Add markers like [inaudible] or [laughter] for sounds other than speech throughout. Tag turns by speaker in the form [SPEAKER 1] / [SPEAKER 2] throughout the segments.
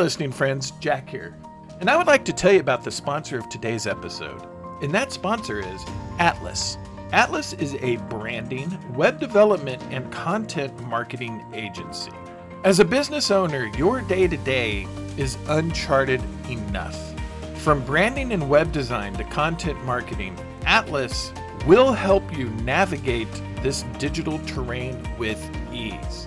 [SPEAKER 1] Listening friends, Jack here. And I would like to tell you about the sponsor of today's episode. And that sponsor is Atlas. Atlas is a branding, web development, and content marketing agency. As a business owner, your day to day is uncharted enough. From branding and web design to content marketing, Atlas will help you navigate this digital terrain with ease.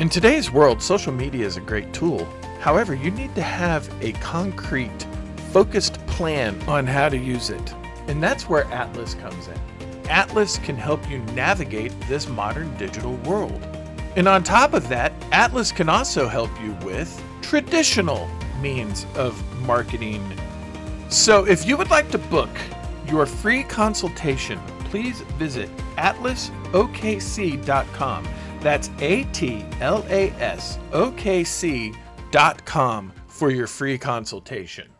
[SPEAKER 1] In today's world, social media is a great tool. However, you need to have a concrete, focused plan on how to use it. And that's where Atlas comes in. Atlas can help you navigate this modern digital world. And on top of that, Atlas can also help you with traditional means of marketing. So if you would like to book your free consultation, please visit atlasokc.com. That's A T L A S O K C dot com for your free consultation.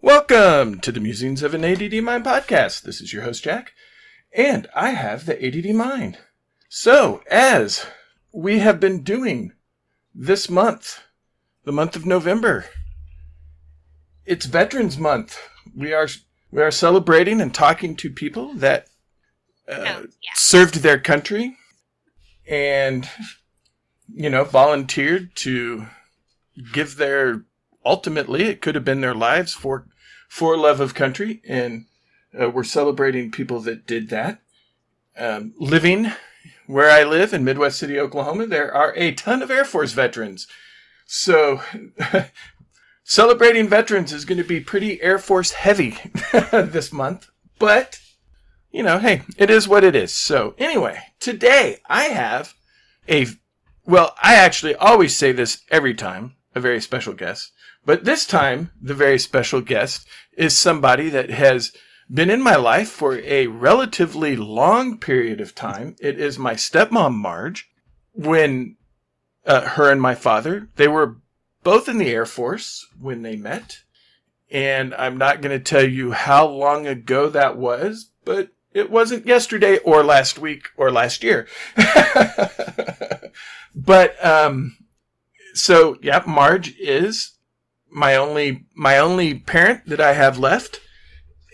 [SPEAKER 1] Welcome to the Musings of an ADD Mind podcast. This is your host, Jack, and I have the ADD Mind. So, as we have been doing this month, the month of November, it's Veterans Month. We are we are celebrating and talking to people that uh,
[SPEAKER 2] Oh, yeah.
[SPEAKER 1] served their country and you know volunteered to give their ultimately it could have been their lives for for love of country. And uh, we're celebrating people that did that. Um, living where i live in midwest city oklahoma there are a ton of air force veterans. So [laughs] celebrating veterans is going to be pretty air force heavy [laughs] this month but you know hey it is what it is so anyway today i have a well i actually always say this every time a very special guest but this time, the very special guest is somebody that has been in my life for a relatively long period of time. It is my stepmom, Marge. When uh, her and my father, they were both in the Air Force when they met. And I'm not going to tell you how long ago that was, but it wasn't yesterday or last week or last year. [laughs] but, um, so yeah, Marge is my only my only parent that I have left,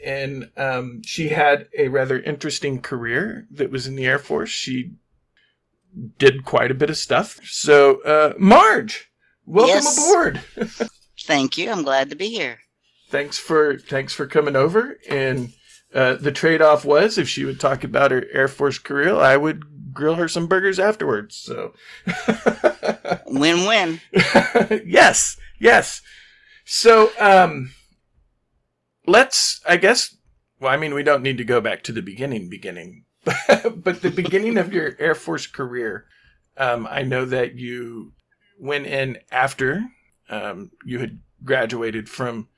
[SPEAKER 1] and um, she had a rather interesting career that was in the Air Force. She did quite a bit of stuff. So, uh, Marge, welcome
[SPEAKER 2] Yes.
[SPEAKER 1] aboard. [laughs]
[SPEAKER 2] Thank you. I'm glad to be here.
[SPEAKER 1] thanks for thanks for coming over. And uh, the trade off was if she would talk about her Air Force career, I would grill her some burgers afterwards. So. [laughs]
[SPEAKER 2] Win win. [laughs]
[SPEAKER 1] yes, yes. So, um, let's, I guess, well, I mean, we don't need to go back to the beginning, beginning, [laughs] but the beginning of your Air Force career. Um, I know that you went in after um, you had graduated from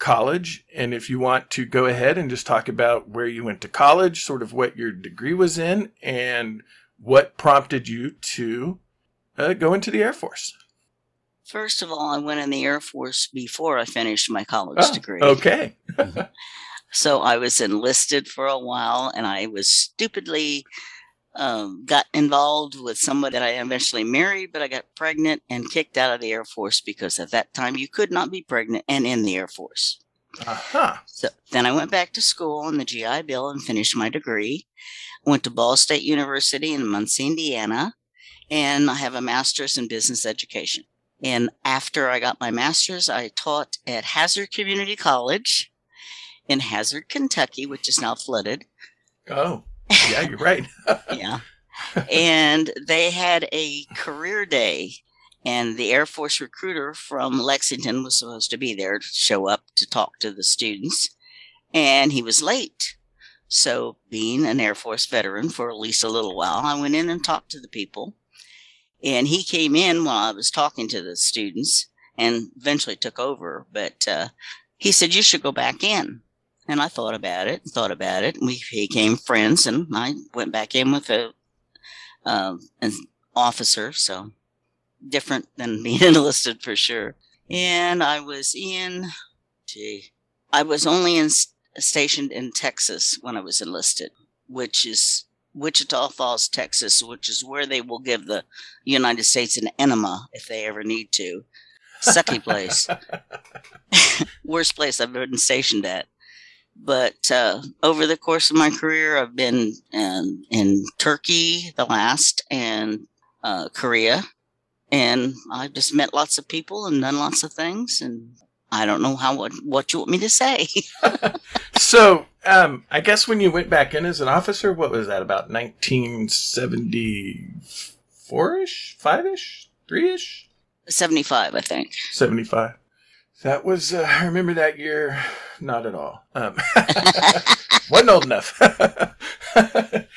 [SPEAKER 1] college. And if you want to go ahead and just talk about where you went to college, sort of what your degree was in, and what prompted you to uh, go into the Air Force.
[SPEAKER 2] First of all, I went in the Air Force before I finished my college
[SPEAKER 1] Oh,
[SPEAKER 2] degree.
[SPEAKER 1] Okay. [laughs]
[SPEAKER 2] So I was enlisted for a while and I was stupidly um, got involved with someone that I eventually married, but I got pregnant and kicked out of the Air Force because at that time you could not be pregnant and in the Air Force.
[SPEAKER 1] Uh-huh.
[SPEAKER 2] So then I went back to school on the GI Bill and finished my degree. Went to Ball State University in Muncie, Indiana, and I have a master's in business education. And after I got my master's, I taught at Hazard Community College in Hazard, Kentucky, which is now flooded.
[SPEAKER 1] Oh, yeah, you're right. [laughs]
[SPEAKER 2] Yeah. and they had a career day, and the Air Force recruiter from Lexington was supposed to be there to show up to talk to the students, and he was late. So, being an Air Force veteran for at least a little while, I went in and talked to the people. And he came in while I was talking to the students and eventually took over. But uh, he said, You should go back in. And I thought about it, thought about it. We became friends, and I went back in with a, uh, an officer. So different than [laughs] being enlisted for sure. And I was in, gee, I was only in, stationed in Texas when I was enlisted, which is Wichita Falls, Texas, which is where they will give the United States an enema if they ever need to. Sucky place. [laughs] [laughs] Worst place I've been stationed at. But uh, over the course of my career, I've been in, in Turkey, the last, and uh, Korea. And I've just met lots of people and done lots of things. And I don't know how what, what you want me to say. [laughs]
[SPEAKER 1] so, um, I guess when you went back in as an officer, what was that about 1974 ish, five ish, three ish?
[SPEAKER 2] 75, I think.
[SPEAKER 1] 75. That was, uh, I remember that year, not at all. Um, [laughs] wasn't old enough.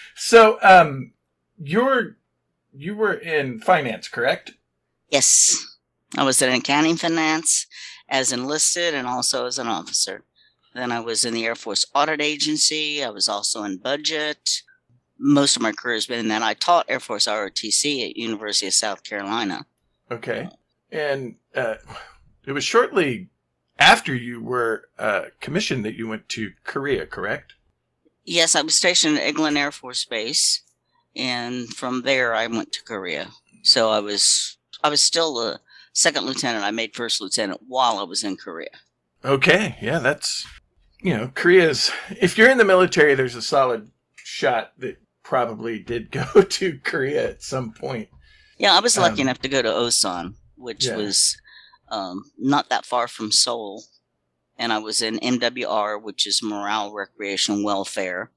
[SPEAKER 1] [laughs] so, um, you're, you were in finance, correct?
[SPEAKER 2] Yes. I was in accounting finance as enlisted and also as an officer. Then I was in the Air Force Audit Agency. I was also in budget. Most of my career has been in that. I taught Air Force ROTC at University of South Carolina.
[SPEAKER 1] Okay. And uh, it was shortly after you were uh, commissioned that you went to Korea, correct?
[SPEAKER 2] Yes, I was stationed at Eglin Air Force Base, and from there I went to Korea. So I was I was still a second lieutenant. I made first lieutenant while I was in Korea.
[SPEAKER 1] Okay, yeah, that's you know Korea's. If you're in the military, there's a solid shot that probably did go [laughs] to Korea at some point.
[SPEAKER 2] Yeah, I was lucky um, enough to go to Osan, which yeah. was um, not that far from Seoul. And I was in MWR, which is Morale, Recreation, Welfare.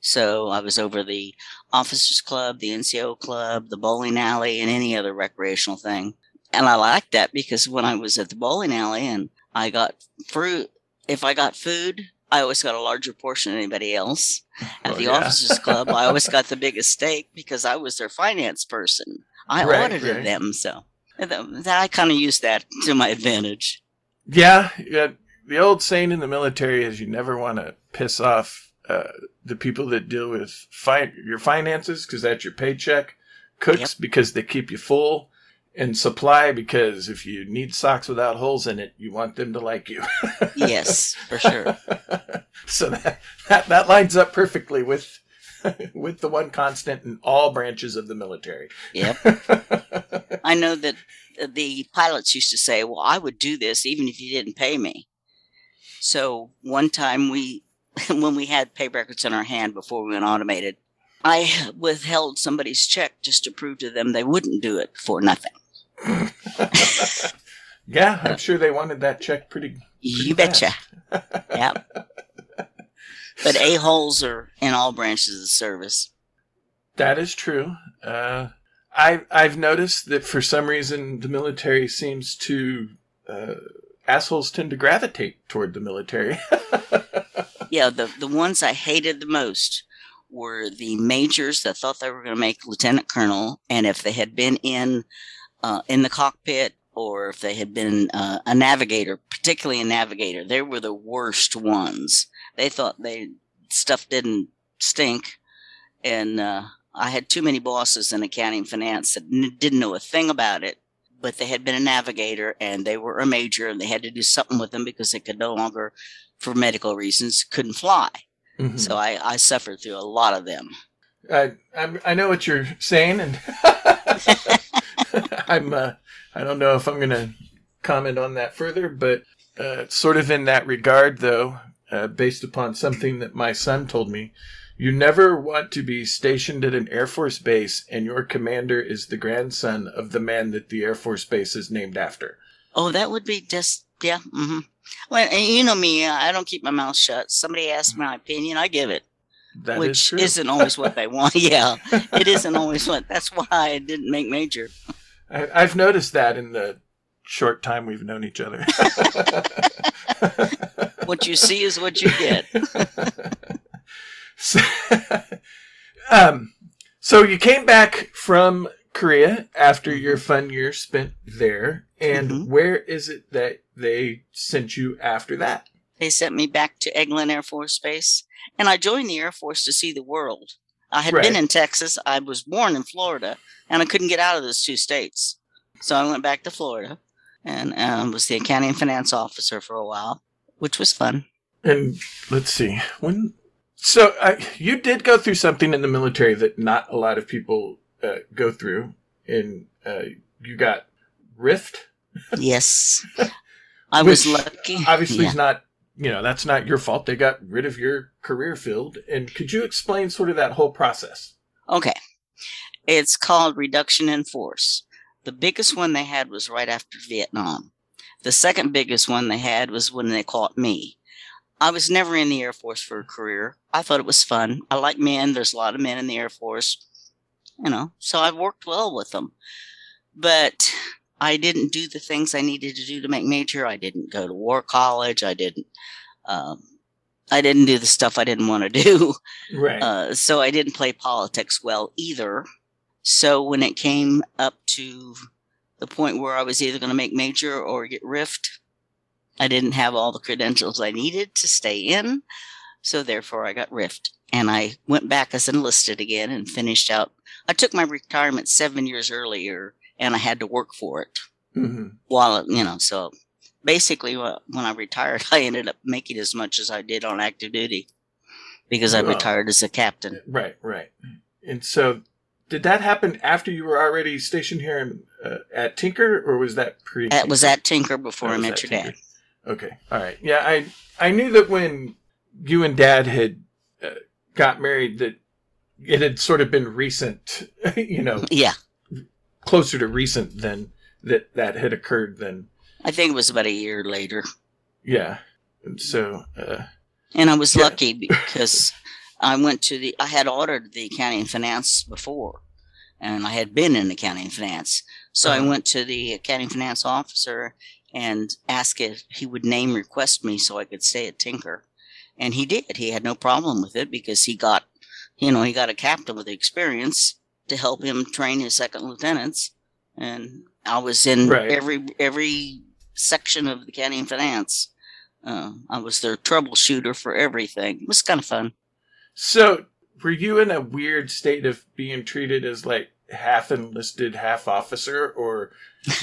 [SPEAKER 2] So I was over the Officers Club, the NCO Club, the bowling alley, and any other recreational thing. And I liked that because when I was at the bowling alley and I got fruit, if I got food, I always got a larger portion than anybody else. At oh, the yeah. Officers Club, I always [laughs] got the biggest steak because I was their finance person. I right, audited right. them, so that, I kind of use that to my advantage.
[SPEAKER 1] Yeah, yeah. The old saying in the military is you never want to piss off uh, the people that deal with fi- your finances because that's your paycheck. Cooks yep. because they keep you full, and supply because if you need socks without holes in it, you want them to like you. [laughs]
[SPEAKER 2] yes, for sure. [laughs]
[SPEAKER 1] so that, that that lines up perfectly with [laughs] with the one constant in all branches of the military.
[SPEAKER 2] Yep. [laughs] I know that the pilots used to say, "Well, I would do this even if you didn't pay me." So one time we, [laughs] when we had pay records in our hand before we went automated, I withheld somebody's check just to prove to them they wouldn't do it for nothing.
[SPEAKER 1] yeah, I'm sure they wanted that check pretty. pretty
[SPEAKER 2] you betcha. yep. But a holes are in all branches of the service.
[SPEAKER 1] That is true. Uh, I I've noticed that for some reason the military seems to uh, assholes tend to gravitate toward the military. [laughs]
[SPEAKER 2] yeah, the the ones I hated the most were the majors that thought they were going to make lieutenant colonel, and if they had been in uh, in the cockpit or if they had been uh, a navigator, particularly a navigator, they were the worst ones. They thought they stuff didn't stink, and uh, I had too many bosses in accounting finance that n- didn't know a thing about it, but they had been a navigator and they were a major and they had to do something with them because they could no longer, for medical reasons, couldn't fly. Mm-hmm. So I, I suffered through a lot of them.
[SPEAKER 1] I I'm, i know what you're saying, and [laughs] [laughs] [laughs] I'm uh, I don't know if I'm going to comment on that further, but uh, sort of in that regard, though, uh, based upon something that my son told me. You never want to be stationed at an Air Force base and your commander is the grandson of the man that the Air Force base is named after.
[SPEAKER 2] Oh, that would be just, yeah. Mm-hmm. Well, you know me, I don't keep my mouth shut. Somebody asks my opinion, I give it.
[SPEAKER 1] That
[SPEAKER 2] which
[SPEAKER 1] is
[SPEAKER 2] not always what they want. [laughs] yeah, it isn't [laughs] always what. That's why I didn't make major.
[SPEAKER 1] I, I've noticed that in the short time we've known each other. [laughs]
[SPEAKER 2] what you see is what you get.
[SPEAKER 1] so, [laughs] um, so you came back from Korea after your fun year spent there, and
[SPEAKER 2] Mhm.
[SPEAKER 1] where is it that they sent you after that?
[SPEAKER 2] They sent me back to Eglin Air Force Base, and I joined the Air Force to see the world. I had been in Texas. I was born in Florida, and I couldn't get out of those two states. So I went back to Florida and um, was the accounting and finance officer for a while, which was fun.
[SPEAKER 1] And let's see when. So uh, you did go through something in the military that not a lot of people uh, go through, and uh, you got rift.
[SPEAKER 2] Yes. [laughs] I was lucky.
[SPEAKER 1] Obviously,
[SPEAKER 2] Yeah.
[SPEAKER 1] it's not. You know, that's not your fault. They got rid of your career field. And could you explain sort of that whole process?
[SPEAKER 2] Okay. It's called reduction in force. The biggest one they had was right after Vietnam. The second biggest one they had was when they caught me. I was never in the Air Force for a career. I thought it was fun. I like men. There's a lot of men in the Air Force, you know, so I worked well with them. But I didn't do the things I needed to do to make major. I didn't go to war college. I didn't. Um, I didn't do the stuff I didn't want to [laughs] do.
[SPEAKER 1] Right.
[SPEAKER 2] Uh, so I didn't play politics well either. So when it came up to the point where I was either going to make major or get rift, I didn't have all the credentials I needed to stay in. So therefore I got rift. And I went back as enlisted again and finished out. I took my retirement seven years earlier and I had to work for it
[SPEAKER 1] hmm
[SPEAKER 2] while, you know, so basically wh- when I retired, [laughs] I ended up making as much as I did on active duty because I retired as a captain.
[SPEAKER 1] Right. Right. And so, did that happen after you were already stationed here in, uh, at Tinker, or was that pre?
[SPEAKER 2] That was at Tinker before I met your
[SPEAKER 1] Tinker.
[SPEAKER 2] dad.
[SPEAKER 1] Okay. All right. Yeah. I I knew that when you and Dad had uh, got married, that it had sort of been recent. [laughs] You know,
[SPEAKER 2] Yeah,
[SPEAKER 1] closer to recent than that that had occurred. Than
[SPEAKER 2] I think it was about a year later,
[SPEAKER 1] yeah. And so. Uh,
[SPEAKER 2] and I was
[SPEAKER 1] Yeah.
[SPEAKER 2] lucky because I went to the. I had ordered the accounting and finance before, and I had been in accounting and finance. So I
[SPEAKER 1] Uh-huh.
[SPEAKER 2] went to the accounting finance officer and asked if he would name request me so I could stay at Tinker, and he did. He had no problem with it because he got, you know, he got a captain with experience to help him train his second lieutenants, and I was in
[SPEAKER 1] Right.
[SPEAKER 2] every every section of the and finance. Uh, I was their troubleshooter for everything. It was kind of fun.
[SPEAKER 1] So, were you in a weird state of being treated as like half enlisted, half officer, or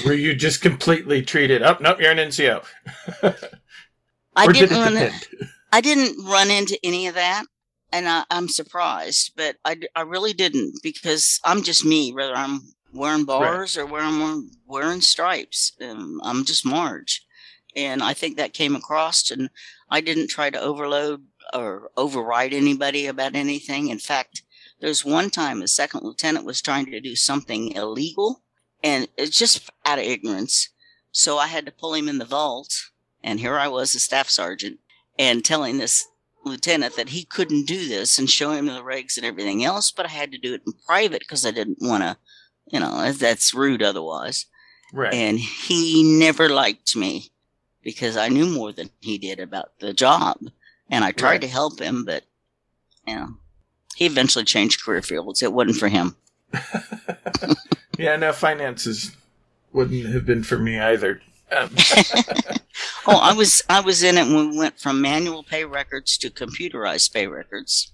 [SPEAKER 1] were you just [laughs] completely treated? Oh, nope, you're an NCO. [laughs]
[SPEAKER 2] I didn't
[SPEAKER 1] did
[SPEAKER 2] run. I didn't run into any of that, and I, I'm surprised. But I, I really didn't because I'm just me. Whether I'm wearing bars or whether I'm wearing, wearing stripes, um, I'm just Marge, and I think that came across. And I didn't try to overload or override anybody about anything. In fact, there's one time a second lieutenant was trying to do something illegal, and it's just out of ignorance. So I had to pull him in the vault, and here I was, a staff sergeant, and telling this lieutenant that he couldn't do this and show him the regs and everything else, but I had to do it in private because I didn't want to, you know, that's rude otherwise.
[SPEAKER 1] Right.
[SPEAKER 2] And he never liked me because I knew more than he did about the job. And I tried
[SPEAKER 1] Right.
[SPEAKER 2] to help him, but, you know, he eventually changed career fields. It wasn't for him. [laughs]
[SPEAKER 1] yeah, no, finances wouldn't have been for me either. Um, [laughs]
[SPEAKER 2] Oh, I was I was in it when we went from manual pay records to computerized pay records,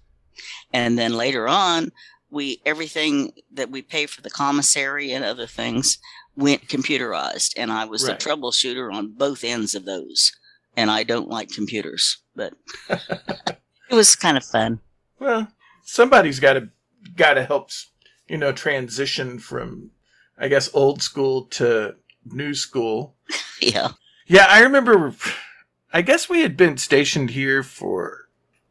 [SPEAKER 2] and then later on, we everything that we pay for the commissary and other things went computerized, and I was
[SPEAKER 1] Right.
[SPEAKER 2] the troubleshooter on both ends of those. And I don't like computers, but [laughs] it was kind of fun.
[SPEAKER 1] well, somebody's got to got to help, you know, transition from, I guess, old school to new school. [laughs]
[SPEAKER 2] Yeah,
[SPEAKER 1] Yeah, I remember. I guess we had been stationed here for,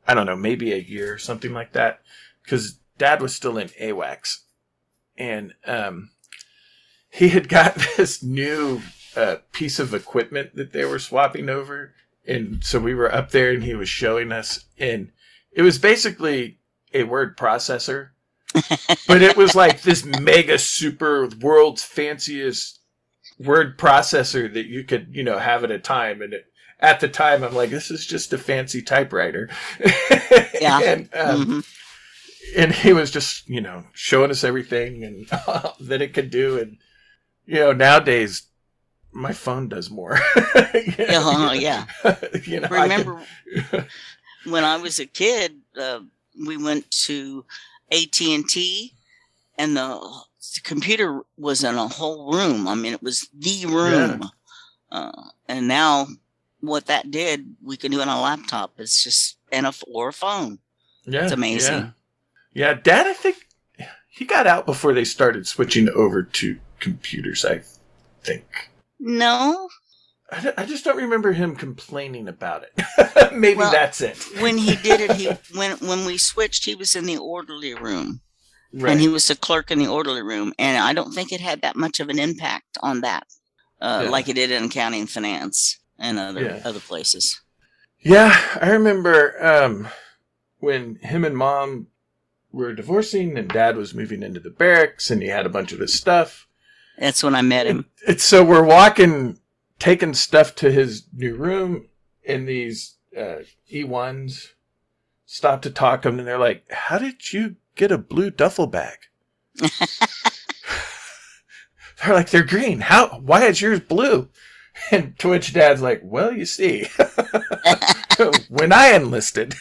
[SPEAKER 1] I don't know, maybe a year or something like that, because Dad was still in AWACS, and um, he had got [laughs] this new uh, piece of equipment that they were swapping over, and so we were up there, and he was showing us, and it was basically a word processor, [laughs] but it was like this mega super world's fanciest word processor that you could, you know, have at a time. And it, at the time, I'm like, this is just a fancy typewriter. [laughs]
[SPEAKER 2] Yeah.
[SPEAKER 1] and um,
[SPEAKER 2] Mhm.
[SPEAKER 1] and he was just you know showing us everything and [laughs] that it could do and you know nowadays my phone does more [laughs]
[SPEAKER 2] you know, uh, yeah
[SPEAKER 1] you know,
[SPEAKER 2] remember when i was a kid uh, we went to at&t and the, the, computer was in a whole room i mean it was the room yeah. uh, and now what that did we can do on a laptop it's just and a or a phone
[SPEAKER 1] yeah
[SPEAKER 2] it's amazing
[SPEAKER 1] yeah. Yeah, Dad, I think he got out before they started switching over to computers, I think.
[SPEAKER 2] No.
[SPEAKER 1] I, I just don't remember him complaining about it. [laughs] Maybe well, that's it.
[SPEAKER 2] when he did it, he [laughs] when when we switched, he was in the orderly room. Right. And he was a clerk in the orderly room. And I don't think it had that much of an impact on that, uh, yeah. like it did in accounting and finance and other yeah. other places.
[SPEAKER 1] Yeah, I remember um, when him and mom were divorcing and dad was moving into the barracks and he had a bunch of his stuff.
[SPEAKER 2] That's when I met him.
[SPEAKER 1] It's so we're walking, taking stuff to his new room and these uh, E1s stop to talk to him and they're like, How did you get a blue duffel bag? [laughs] they're like, They're green. How? Why is yours blue? And to which dad's like, Well, you see, [laughs] when I enlisted,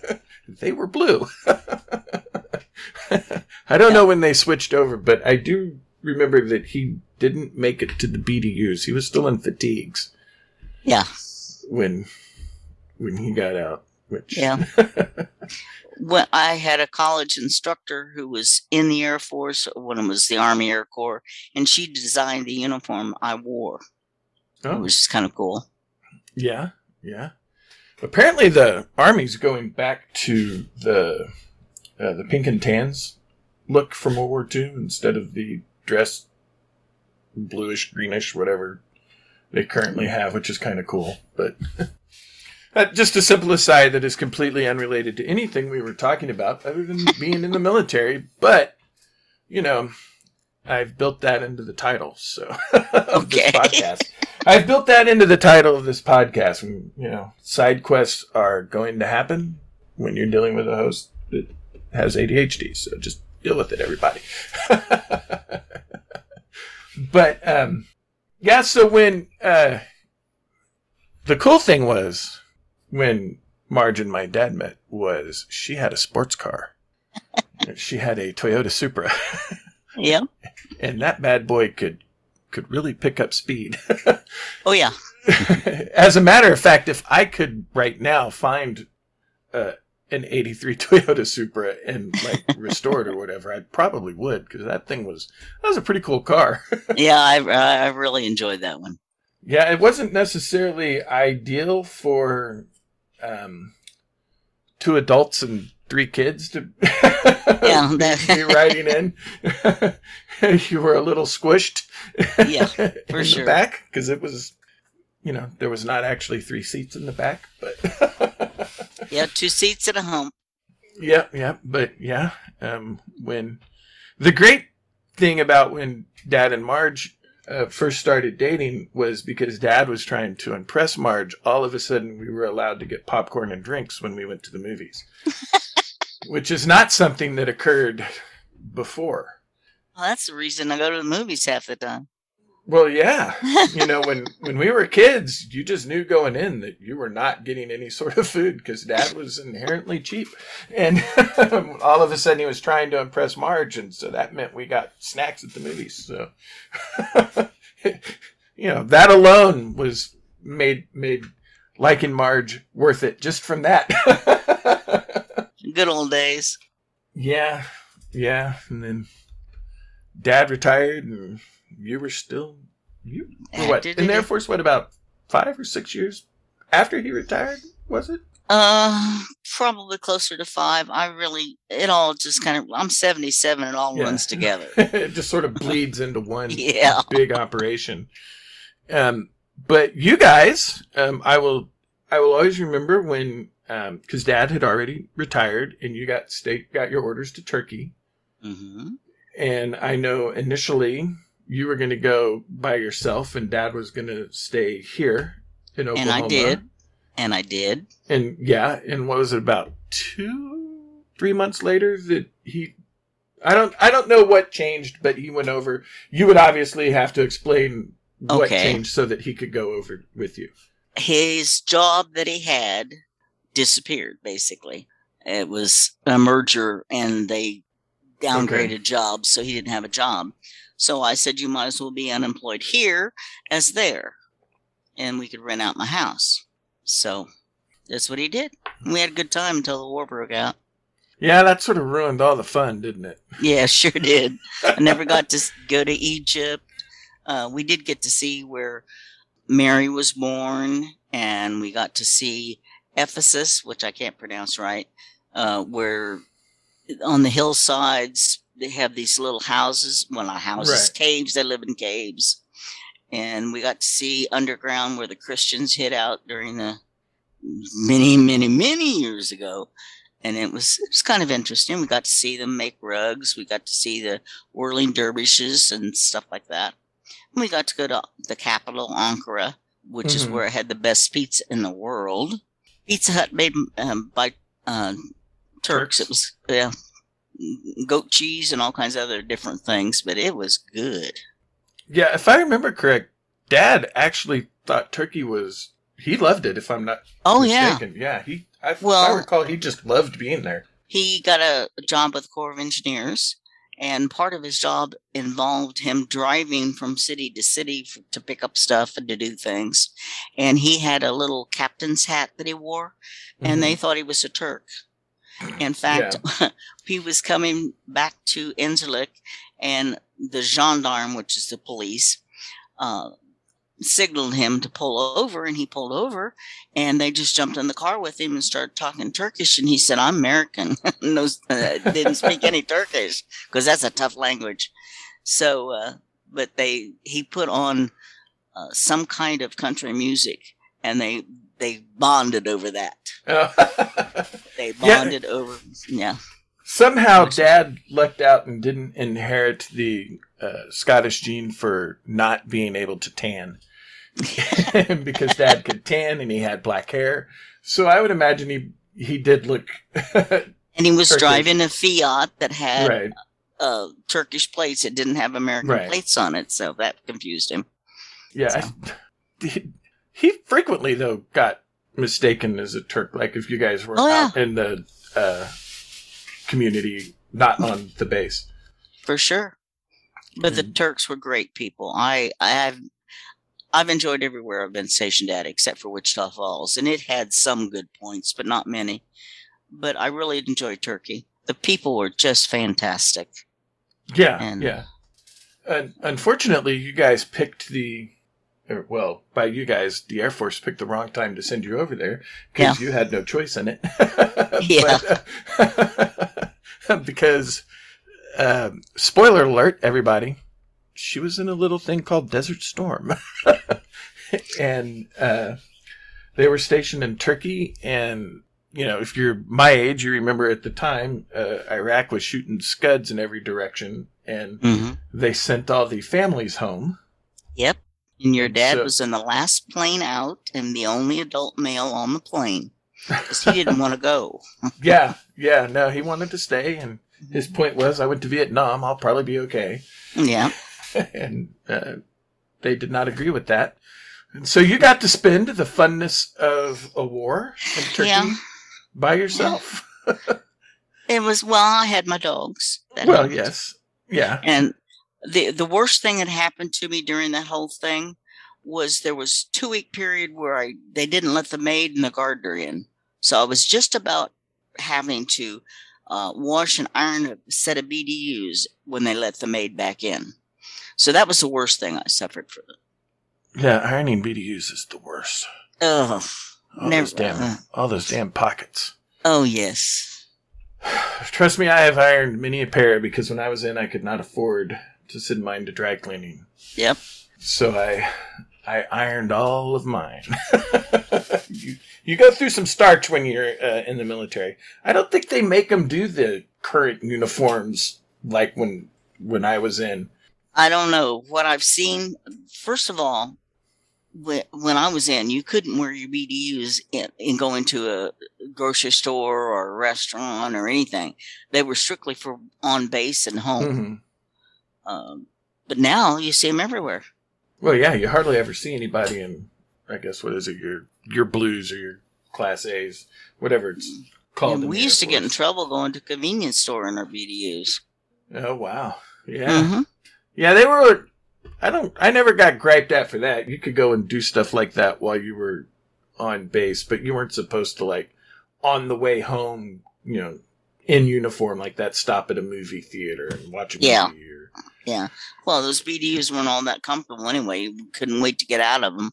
[SPEAKER 1] [laughs] they were blue. I don't yeah. know when they switched over, but I do remember that he didn't make it to the BDUs. He was still in fatigues.
[SPEAKER 2] Yeah.
[SPEAKER 1] When when he got out. Which
[SPEAKER 2] Yeah. When I had a college instructor who was in the Air Force when it was the Army Air Corps, and she designed the uniform I wore. Oh. Which is kind of cool.
[SPEAKER 1] Yeah, yeah. Apparently the Army's going back to the uh, the pink and tans look from World War II instead of the dress bluish, greenish, whatever they currently have, which is kind of cool. But [laughs] uh, just a simple aside that is completely unrelated to anything we were talking about, other than [laughs] being in the military. But you know, I've built that into the title, so [laughs] of okay. this podcast. I've built that into the title of this podcast. And, you know, side quests are going to happen when you're dealing with a host that has ADHD. So just deal with it, everybody. [laughs] but um, yeah, so when uh, the cool thing was when Marge and my dad met was she had a sports car. [laughs] she had a Toyota Supra.
[SPEAKER 2] yeah. [laughs]
[SPEAKER 1] And that bad boy could could really pick up speed.
[SPEAKER 2] oh yeah. [laughs]
[SPEAKER 1] As a matter of fact, if I could right now find uh, an 83 Toyota Supra and like restore it or whatever, I probably would because that thing was that was a pretty cool car.
[SPEAKER 2] yeah, I I really enjoyed that one.
[SPEAKER 1] Yeah, it wasn't necessarily ideal for um, two adults and three kids to yeah, [laughs] be riding in. [laughs] you were a little squished.
[SPEAKER 2] Yeah, [laughs] for
[SPEAKER 1] in
[SPEAKER 2] sure.
[SPEAKER 1] The back because it was, you know, there was not actually three seats in the back, but
[SPEAKER 2] yeah, two seats and a home.
[SPEAKER 1] Yeah, yeah, but yeah, um, when the great thing about when Dad and Marge uh, first started dating was because Dad was trying to impress Marge. All of a sudden, we were allowed to get popcorn and drinks when we went to the movies, [laughs] which is not something that occurred before.
[SPEAKER 2] Well, that's the reason I go to the movies half the time.
[SPEAKER 1] Well, yeah. you know, when [laughs] when we were kids, you just knew going in that you were not getting any sort of food because Dad was inherently cheap, and [laughs] all of a sudden he was trying to impress Marge, and so that meant we got snacks at the movies. So, [laughs] you know, that alone was made made liking Marge worth it just from that.
[SPEAKER 2] Good old days.
[SPEAKER 1] Yeah, yeah, and then Dad retired and you were still you were what in the Air Force? What about five or six years after he retired? Was it?
[SPEAKER 2] Uh, probably closer to five. I really, it all just kind of. I'm 77. It all yeah. runs together. [laughs]
[SPEAKER 1] it just sort of bleeds into one [laughs]
[SPEAKER 2] yeah.
[SPEAKER 1] big operation. Um, but you guys, um, I will, I will always remember when, um, because Dad had already retired, and you got state got your orders to Turkey.
[SPEAKER 2] Mm-hmm.
[SPEAKER 1] And I know initially you were going to go by yourself and dad was going to stay here in Oklahoma.
[SPEAKER 2] And I did. And I did.
[SPEAKER 1] And yeah, and what was it about two three months later that he I don't I don't know what changed, but he went over. You would obviously have to explain what
[SPEAKER 2] Okay.
[SPEAKER 1] changed so that he could go over with you.
[SPEAKER 2] his job that he had disappeared basically it was a merger and they downgraded jobs so he didn't have a job so i said you might as well be unemployed here as there and we could rent out my house so that's what he did we had a good time until the war broke out
[SPEAKER 1] Yeah, that sort of ruined all the fun, didn't it? [laughs]
[SPEAKER 2] yeah sure did I never got to go to Egypt. Uh, we did get to see where Mary was born, and we got to see Ephesus, which I can't pronounce right, uh, where on the hillsides they have these little houses. Well, not houses,
[SPEAKER 1] Right.
[SPEAKER 2] caves. They live in caves. And we got to see underground where the Christians hid out during the many, many, many years ago and it was it was kind of interesting. We got to see them make rugs. We got to see the whirling dervishes and stuff like that. And we got to go to the capital, Ankara, which is
[SPEAKER 1] Mhm.
[SPEAKER 2] where I had the best pizza in the world. Pizza Hut made um, by uh, Turks.
[SPEAKER 1] Turks.
[SPEAKER 2] It was yeah, goat cheese and all kinds of other different things, but it was good.
[SPEAKER 1] Yeah, if I remember correct, Dad actually thought turkey was he loved it. If I'm not
[SPEAKER 2] Oh yeah,
[SPEAKER 1] mistaken, yeah, he. I, if I recall, he just loved being there.
[SPEAKER 2] he got a job with the Corps of Engineers, and part of his job involved him driving from city to city f- to pick up stuff and to do things. And he had a little captain's hat that he wore, and they mm-hmm. thought he was a Turk. In fact, he was coming back to Incirlik, and the gendarme, which is the police, uh, signaled him to pull over, and he pulled over, and they just jumped in the car with him and started talking Turkish. And he said, "I'm American," [laughs] no, uh, didn't speak any Turkish because that's a tough language. So, uh, but they he put on uh, some kind of country music, and they they bonded over that.
[SPEAKER 1] Oh. [laughs]
[SPEAKER 2] They
[SPEAKER 1] Yeah.
[SPEAKER 2] bonded over, yeah.
[SPEAKER 1] Somehow, Dad lucked out and didn't inherit the uh, Scottish gene for not being able to tan, [laughs] because Dad could tan and he had black hair. So I would imagine he he did look
[SPEAKER 2] And he was [laughs]
[SPEAKER 1] Turkish.
[SPEAKER 2] driving a Fiat that had
[SPEAKER 1] right.
[SPEAKER 2] uh, Turkish plates. It didn't have American
[SPEAKER 1] Right.
[SPEAKER 2] plates on it, so that confused him.
[SPEAKER 1] Yeah, I- he, he frequently though got mistaken as a Turk. Like if you guys were
[SPEAKER 2] Oh, yeah.
[SPEAKER 1] out in the uh, community, not on the base.
[SPEAKER 2] for sure. But the
[SPEAKER 1] Mhm.
[SPEAKER 2] Turks were great people. I I have I've enjoyed everywhere I've been stationed at, except for Wichita Falls, and it had some good points, but not many. But I really enjoyed Turkey. The people were just fantastic.
[SPEAKER 1] Yeah,
[SPEAKER 2] And-
[SPEAKER 1] yeah. And unfortunately, you guys picked the, or, well, by you guys, the Air Force picked the wrong time to send you over there because you had no choice in it. [laughs]
[SPEAKER 2] Yeah.
[SPEAKER 1] But, uh, [laughs] because, um, spoiler alert, everybody, she was in a little thing called Desert Storm, [laughs] and uh, they were stationed in Turkey and. You know, if you're my age, you remember at the time, uh, Iraq was shooting scuds in every direction, and
[SPEAKER 2] hmm
[SPEAKER 1] they sent all the families home.
[SPEAKER 2] Yep. And your dad
[SPEAKER 1] So-
[SPEAKER 2] was in the last plane out and the only adult male on the plane because he didn't want to go. [laughs]
[SPEAKER 1] Yeah, yeah. No, he wanted to stay, and his point was, I went to Vietnam. I'll probably be okay.
[SPEAKER 2] Yeah. [laughs]
[SPEAKER 1] and uh, they did not agree with that. And so you got to spend the funness of a war in Turkey
[SPEAKER 2] Yeah.
[SPEAKER 1] by yourself. [laughs]
[SPEAKER 2] It was well, I had my dogs. That
[SPEAKER 1] well,
[SPEAKER 2] helped.
[SPEAKER 1] yes, yeah,
[SPEAKER 2] And the the worst thing that happened to me during that whole thing was there was two week period where I they didn't let the maid and the gardener in, so I was just about having to uh, wash and iron a set of BDUs when they let the maid back in. So that was the worst thing I suffered for.
[SPEAKER 1] yeah. Ironing BDUs is the worst.
[SPEAKER 2] Oh,
[SPEAKER 1] All
[SPEAKER 2] Never-
[SPEAKER 1] those damn,
[SPEAKER 2] uh.
[SPEAKER 1] all those damn pockets.
[SPEAKER 2] oh yes. [sighs]
[SPEAKER 1] Trust me, I have ironed many a pair because when I was in, I could not afford to send mine to dry cleaning.
[SPEAKER 2] Yep.
[SPEAKER 1] So I I ironed all of mine. [laughs] you you go through some starch when you're uh, in the military. I don't think they make them do the current uniforms like when when I was in.
[SPEAKER 2] I don't know what I've seen. First of all, when I was in, you couldn't wear your BDUs in, in go into a grocery store or a restaurant or anything. They were strictly for on base and home. Um, but now you see them everywhere.
[SPEAKER 1] Well, yeah, you hardly ever see anybody in, I guess, what is it, your your blues or your class A's, whatever it's called.
[SPEAKER 2] we used to get in trouble going to convenience store in our BDUs.
[SPEAKER 1] Oh wow, yeah, mm-hmm. yeah, they were I don't. I never got griped at for that. You could go and do stuff like that while you were on base, but you weren't supposed to like on the way home. You know, in uniform like that. Stop at a movie theater and watch a
[SPEAKER 2] yeah.
[SPEAKER 1] movie. Or...
[SPEAKER 2] Yeah. Well, those BDUs weren't all that comfortable anyway. You couldn't wait to get out of them.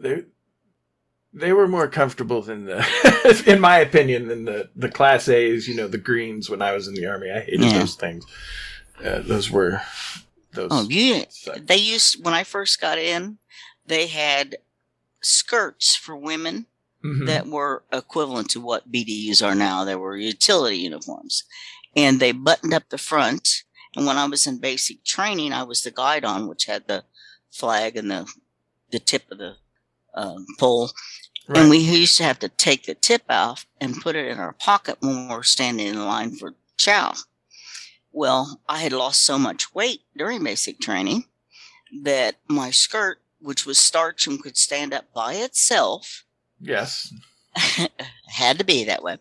[SPEAKER 1] They they were more comfortable than the, [laughs] in my opinion, than the the Class A's. You know, the greens when I was in the army. I hated yeah. those things. Uh, those were those.
[SPEAKER 2] Oh, yeah. They used when I first got in, they had skirts for women mm-hmm. that were equivalent to what BDUs are now. They were utility uniforms, and they buttoned up the front. And when I was in basic training, I was the guide on, which had the flag and the the tip of the um, pole. Right. And we used to have to take the tip off and put it in our pocket when we were standing in line for chow. Well, I had lost so much weight during basic training that my skirt, which was starch and could stand up by itself,
[SPEAKER 1] yes, [laughs]
[SPEAKER 2] had to be that way,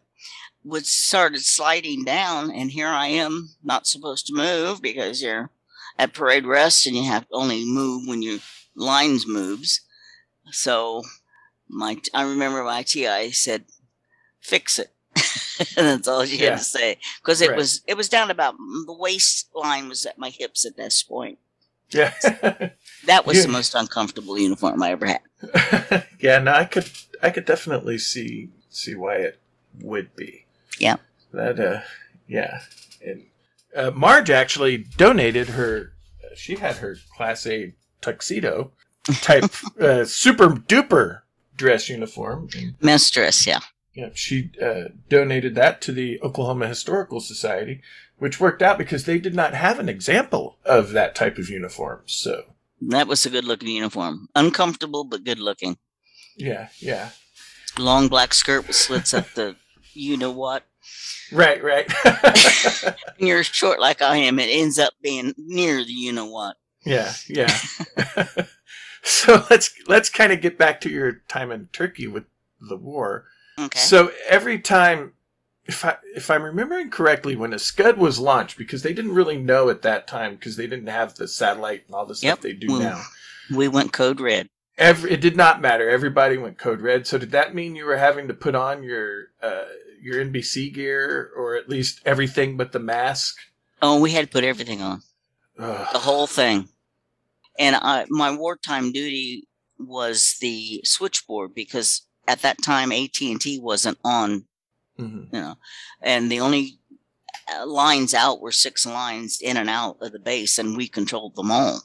[SPEAKER 2] was started sliding down, and here I am, not supposed to move because you're at parade rest and you have to only move when your lines moves. So my I remember my TI said, "Fix it." [laughs] And that's all she yeah. had to say because it right. was it was down about mm, the waistline was at my hips at this point.
[SPEAKER 1] Yeah,
[SPEAKER 2] that was [laughs] yeah. the most uncomfortable uniform I ever
[SPEAKER 1] had. yeah, no, I could I could definitely see see why it would be.
[SPEAKER 2] Yeah,
[SPEAKER 1] that uh, yeah, and uh, Marge actually donated her. Uh, she had her Class A tuxedo type [laughs] uh, super duper dress uniform.
[SPEAKER 2] Mess dress, yeah.
[SPEAKER 1] Yeah, she uh, donated that to the Oklahoma Historical Society, which worked out because they did not have an example of that type of uniform. So
[SPEAKER 2] that was a good looking uniform, uncomfortable but good looking.
[SPEAKER 1] Yeah, yeah.
[SPEAKER 2] Long black skirt with slits up the, [laughs] you know what.
[SPEAKER 1] Right, right. [laughs]
[SPEAKER 2] you're short like I am, it ends up being near the you know what.
[SPEAKER 1] Yeah, yeah. [laughs] so let's let's kind of get back to your time in Turkey with the war.
[SPEAKER 2] Okay.
[SPEAKER 1] So every time, if I if I'm remembering correctly, when a Scud was launched, because they didn't really know at that time because they didn't have the satellite and all the yep. stuff they do we, now.
[SPEAKER 2] We went code red.
[SPEAKER 1] Every it did not matter. Everybody went code red. So did that mean you were having to put on your uh, your NBC gear or at least everything but the mask?
[SPEAKER 2] Oh, we had to put everything on. Ugh. The whole thing. And I, my wartime duty was the switchboard because at that time AT&T wasn't on mm-hmm. you know and the only uh, lines out were six lines in and out of the base and we controlled them all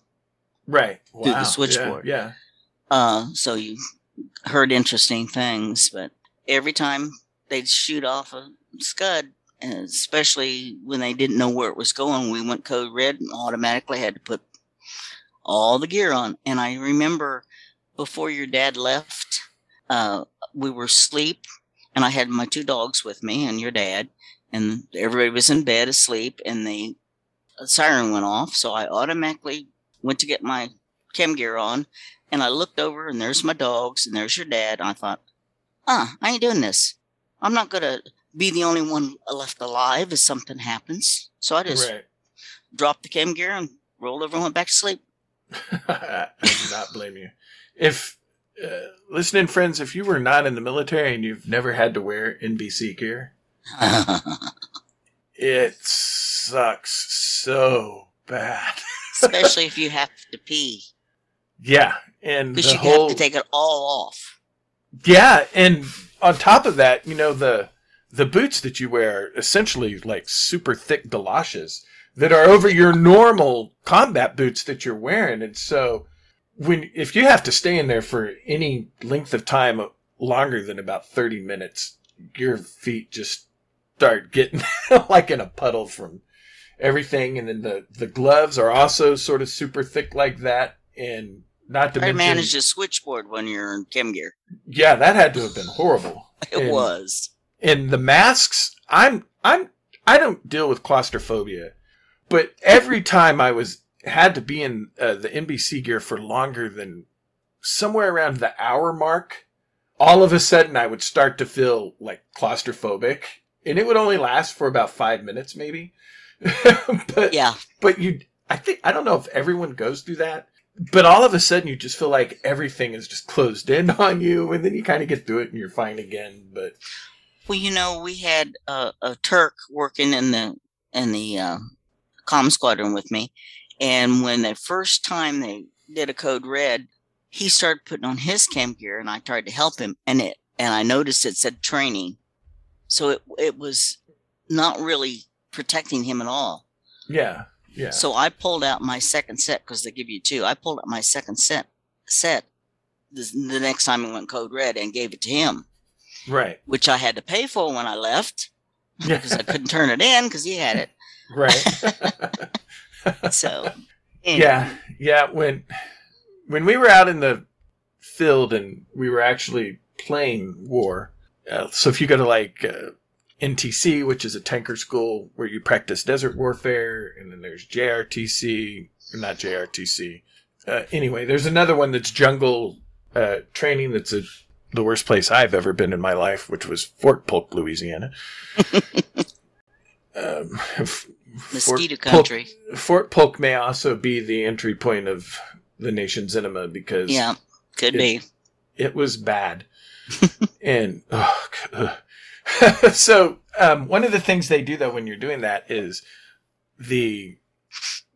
[SPEAKER 1] right
[SPEAKER 2] wow. through the switchboard
[SPEAKER 1] yeah, yeah.
[SPEAKER 2] Uh, so you heard interesting things but every time they'd shoot off a scud especially when they didn't know where it was going we went code red and automatically had to put all the gear on and i remember before your dad left uh, we were asleep, and I had my two dogs with me and your dad, and everybody was in bed asleep, and the siren went off. So I automatically went to get my chem gear on, and I looked over, and there's my dogs, and there's your dad. And I thought, ah, I ain't doing this. I'm not gonna be the only one left alive if something happens. So I just right. dropped the cam gear and rolled over and went back to sleep. [laughs]
[SPEAKER 1] I do not blame you. If uh, listening friends, if you were not in the military and you've never had to wear NBC gear, [laughs] it sucks so bad. [laughs]
[SPEAKER 2] Especially if you have to pee.
[SPEAKER 1] Yeah, and
[SPEAKER 2] because you
[SPEAKER 1] whole,
[SPEAKER 2] have to take it all off.
[SPEAKER 1] Yeah, and on top of that, you know the the boots that you wear essentially like super thick galoshes that are over your normal combat boots that you're wearing, and so when if you have to stay in there for any length of time longer than about 30 minutes your feet just start getting [laughs] like in a puddle from everything. And then the the gloves are also sort of super thick like that. And not to
[SPEAKER 2] I
[SPEAKER 1] mention,
[SPEAKER 2] managed a switchboard when you're in chem gear.
[SPEAKER 1] yeah, that had to have been horrible. [laughs]
[SPEAKER 2] It
[SPEAKER 1] And-
[SPEAKER 2] was.
[SPEAKER 1] And the masks, I'm, I'm, I don't deal with claustrophobia, but every time I was had to be in uh, the NBC gear for longer than somewhere around the hour mark, all of a sudden I would start to feel like claustrophobic, and it would only last for about five minutes, maybe. [laughs] but
[SPEAKER 2] Yeah.
[SPEAKER 1] but you, I think I don't know if everyone goes through that, but all of a sudden you just feel like everything is just closed in [laughs] on you, and then you kind of get through it and you're fine again. But
[SPEAKER 2] Well, you know, we had a, a Turk working in the in the uh, comm squadron with me, and when the first time they did a code red, he started putting on his chem gear, and I tried to help him, and it and I noticed it said training, so it it was not really protecting him at all.
[SPEAKER 1] yeah, yeah.
[SPEAKER 2] So I pulled out my second set because they give you two. I pulled out my second set set the, the next time I went code red and gave it to him,
[SPEAKER 1] Right.
[SPEAKER 2] which I had to pay for when I left because I couldn't turn it in because he had it.
[SPEAKER 1] right. [laughs] [laughs]
[SPEAKER 2] So anyway,
[SPEAKER 1] yeah. Yeah. When when we were out in the field and we were actually playing war, uh, so if you go to like uh, NTC, which is a tanker school where you practice desert warfare, and then there's JRTC, or not JRTC. Uh, anyway, there's another one that's jungle uh, training. That's a, the worst place I've ever been in my life, which was Fort Polk, Louisiana. [laughs] um, F-
[SPEAKER 2] mosquito
[SPEAKER 1] Polk-
[SPEAKER 2] country.
[SPEAKER 1] Fort Polk may also be the entry point of the nation's enema because
[SPEAKER 2] Yeah, could
[SPEAKER 1] it-
[SPEAKER 2] be.
[SPEAKER 1] it was bad. [laughs] and oh, g- ugh. [laughs] so um, one of the things they do though when you're doing that is the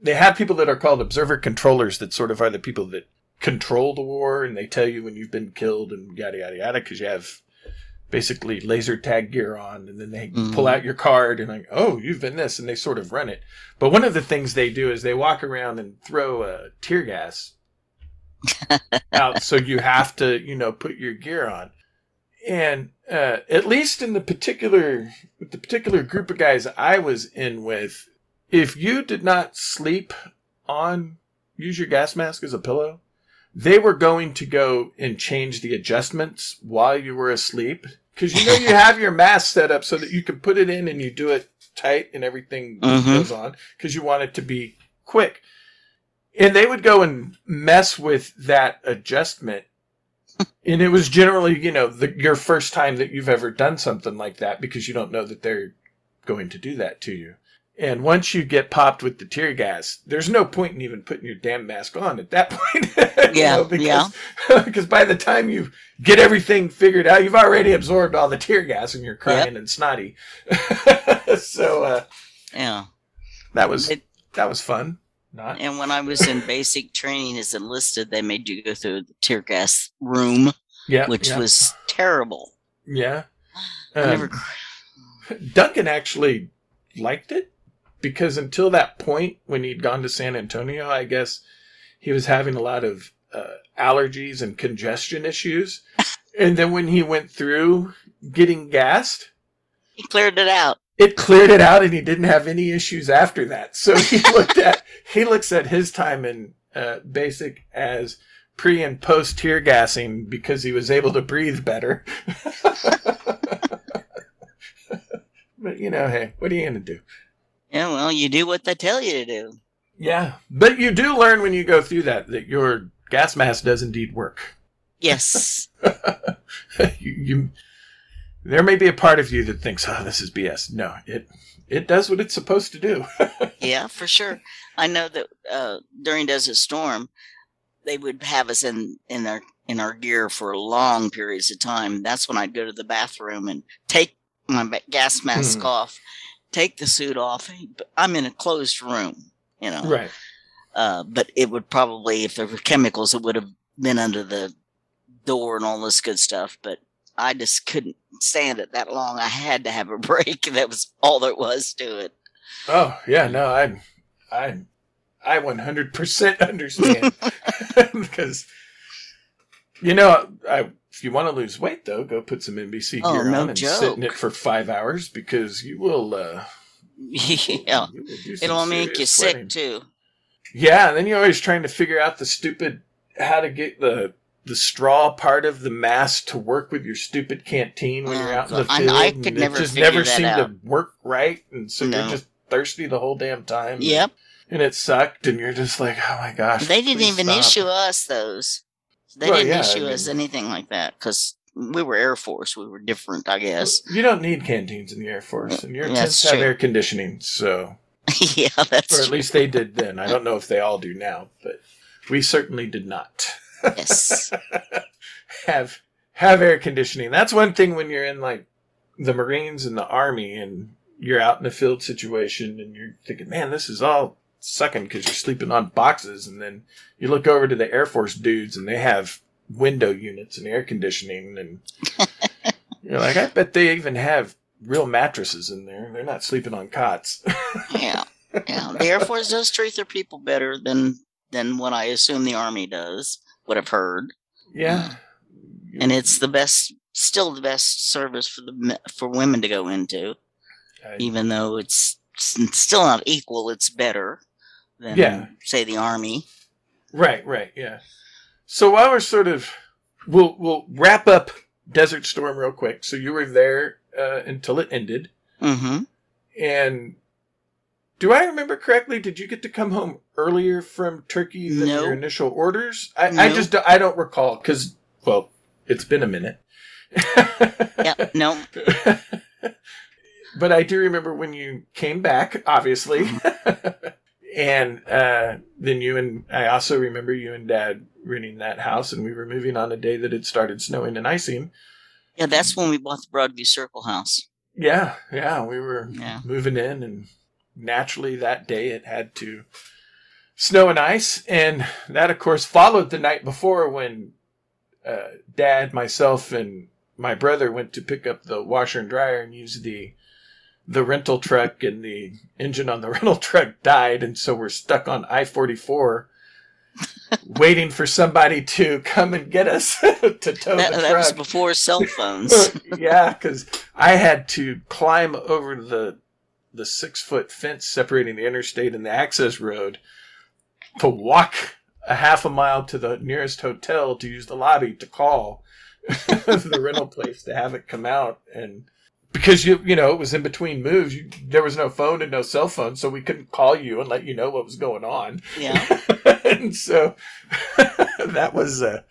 [SPEAKER 1] they have people that are called observer controllers that sort of are the people that control the war and they tell you when you've been killed and yada yada yada because you have basically laser tag gear on and then they
[SPEAKER 2] Mhm.
[SPEAKER 1] pull out your card and like oh you've been this and they sort of run it but one of the things they do is they walk around and throw uh, tear gas [laughs] out so you have to you know put your gear on and uh, at least in the particular with the particular group of guys i was in with if you did not sleep on use your gas mask as a pillow they were going to go and change the adjustments while you were asleep because you know you have your mask set up so that you can put it in and you do it tight and everything
[SPEAKER 2] Mhm.
[SPEAKER 1] goes on because you want it to be quick and they would go and mess with that adjustment and it was generally you know the, your first time that you've ever done something like that because you don't know that they're going to do that to you. And once you get popped with the tear gas there's no point in even putting your damn mask on at that [laughs] point. [laughs]
[SPEAKER 2] Yeah,
[SPEAKER 1] know, because,
[SPEAKER 2] yeah. [laughs]
[SPEAKER 1] because by the time you get everything figured out you've already absorbed all the tear gas and you're crying and snotty. So uh,
[SPEAKER 2] Yeah.
[SPEAKER 1] that was
[SPEAKER 2] It-
[SPEAKER 1] that was fun not
[SPEAKER 2] And when I was in [laughs] basic training as enlisted, they made you go through the tear gas room,
[SPEAKER 1] yeah
[SPEAKER 2] which
[SPEAKER 1] yeah,
[SPEAKER 2] was terrible.
[SPEAKER 1] yeah Um,
[SPEAKER 2] never.
[SPEAKER 1] Duncan actually liked it because until that point, when he'd gone to San Antonio, I guess he was having a lot of uh, allergies and congestion issues. [laughs] and then when he went through getting gassed,
[SPEAKER 2] He cleared it out.
[SPEAKER 1] It cleared it out, and he didn't have any issues after that. So he [laughs] looked at he looks at his time in uh, basic as pre and post tear gassing because he was able to breathe better. [laughs] but you know, hey, what are you gonna do?
[SPEAKER 2] Yeah, well, you do what they tell you to do.
[SPEAKER 1] Yeah, but you do learn when you go through that that your gas mask does indeed work.
[SPEAKER 2] Yes. [laughs]
[SPEAKER 1] you, you, there may be a part of you that thinks, "Oh, this is BS." No, it it does what it's supposed to do. [laughs]
[SPEAKER 2] yeah, for sure. I know that uh, during Desert Storm, they would have us in in our in our gear for long periods of time. That's when I'd go to the bathroom and take my gas mask
[SPEAKER 1] Hmm.
[SPEAKER 2] off, take the suit off. I'm in a closed room, you know.
[SPEAKER 1] right.
[SPEAKER 2] Uh, but it would probably, if there were chemicals, it would have been under the door and all this good stuff. But I just couldn't stand it that long. I had to have a [laughs] break. That was all there was to it.
[SPEAKER 1] Oh yeah, no, I, I, I one hundred percent [laughs] understand [laughs] because, you know, I if you want to lose weight though, go put some NBC
[SPEAKER 2] Oh,
[SPEAKER 1] gear
[SPEAKER 2] no
[SPEAKER 1] on and sit in it for five hours because you will. uh
[SPEAKER 2] yeah.
[SPEAKER 1] you will
[SPEAKER 2] It'll make you
[SPEAKER 1] serious
[SPEAKER 2] sick too.
[SPEAKER 1] Yeah, and then you're always trying to figure out the stupid how to get the the straw part of the mask to work with your stupid canteen when you're oh, out in the
[SPEAKER 2] I-
[SPEAKER 1] field.
[SPEAKER 2] I
[SPEAKER 1] and
[SPEAKER 2] could
[SPEAKER 1] it
[SPEAKER 2] never
[SPEAKER 1] just never seemed
[SPEAKER 2] out.
[SPEAKER 1] to work right, and so
[SPEAKER 2] No.
[SPEAKER 1] you're just thirsty the whole damn time. and-
[SPEAKER 2] Yep.
[SPEAKER 1] and it sucked, and you're just like, oh my gosh.
[SPEAKER 2] They didn't even
[SPEAKER 1] stop.
[SPEAKER 2] issue us those. They
[SPEAKER 1] Well,
[SPEAKER 2] didn't
[SPEAKER 1] yeah, I
[SPEAKER 2] issue
[SPEAKER 1] mean-
[SPEAKER 2] us anything like that because we were Air Force. We were different, I guess.
[SPEAKER 1] You don't need canteens in the Air Force, and your mm,
[SPEAKER 2] That's
[SPEAKER 1] tents have
[SPEAKER 2] true.
[SPEAKER 1] air conditioning, so [laughs]
[SPEAKER 2] yeah, that's
[SPEAKER 1] or at
[SPEAKER 2] true.
[SPEAKER 1] least they did then. I don't know if they all do now, but we certainly did not
[SPEAKER 2] yes. [laughs]
[SPEAKER 1] have have air conditioning. That's one thing when you're in like the Marines and the Army, and you're out in a field situation, and you're thinking, "Man, this is all sucking" because you're sleeping on boxes, and then you look over to the Air Force dudes, and they have window units and air conditioning, and [laughs] you're like, "I bet they even have." Real mattresses in there. They're not sleeping on cots. [laughs]
[SPEAKER 2] Yeah. Yeah. The Air Force does treat their people better than than what I assume the Army does. What I've heard,
[SPEAKER 1] yeah. [sighs]
[SPEAKER 2] and it's the best, still the best service for the for women to go into.
[SPEAKER 1] I-
[SPEAKER 2] even though it's still not equal, it's better than
[SPEAKER 1] Yeah.
[SPEAKER 2] say the army.
[SPEAKER 1] Right, right, yeah. So while we're sort of, we'll we'll wrap up Desert Storm real quick. So you were there uh, until it ended,
[SPEAKER 2] Mm-hmm.
[SPEAKER 1] and do I remember correctly? Did you get to come home earlier from Turkey than
[SPEAKER 2] No.
[SPEAKER 1] your initial orders? I, I just I don't recall because well, it's been a minute. [laughs]
[SPEAKER 2] Yeah, no,
[SPEAKER 1] but I do remember when you came back, obviously. [laughs] and uh, then you and I also remember you and Dad renting that house, and we were moving on a day that it started snowing and icing.
[SPEAKER 2] yeah, that's when we bought the Broadview Circle house.
[SPEAKER 1] Yeah, yeah, we were
[SPEAKER 2] Yeah.
[SPEAKER 1] moving in, and naturally that day it had to snow and ice, and that of course followed the night before when uh, Dad, myself, and my brother went to pick up the washer and dryer and use the the rental truck, and the engine on the [laughs] rental truck died, and so we're stuck on I forty four. [laughs] waiting for somebody to come and get us [laughs] to tow
[SPEAKER 2] That,
[SPEAKER 1] the
[SPEAKER 2] that was before cell phones.
[SPEAKER 1] yeah, because I had to climb over the the six foot fence separating the interstate and the access road to walk a half a mile to the nearest hotel to use the lobby to call [laughs] the rental place to have it come out. And because you you know it was in between moves you, there was no phone and no cell phone so we couldn't call you and let you know what was going on.
[SPEAKER 2] Yeah, [laughs]
[SPEAKER 1] and so [laughs] that was a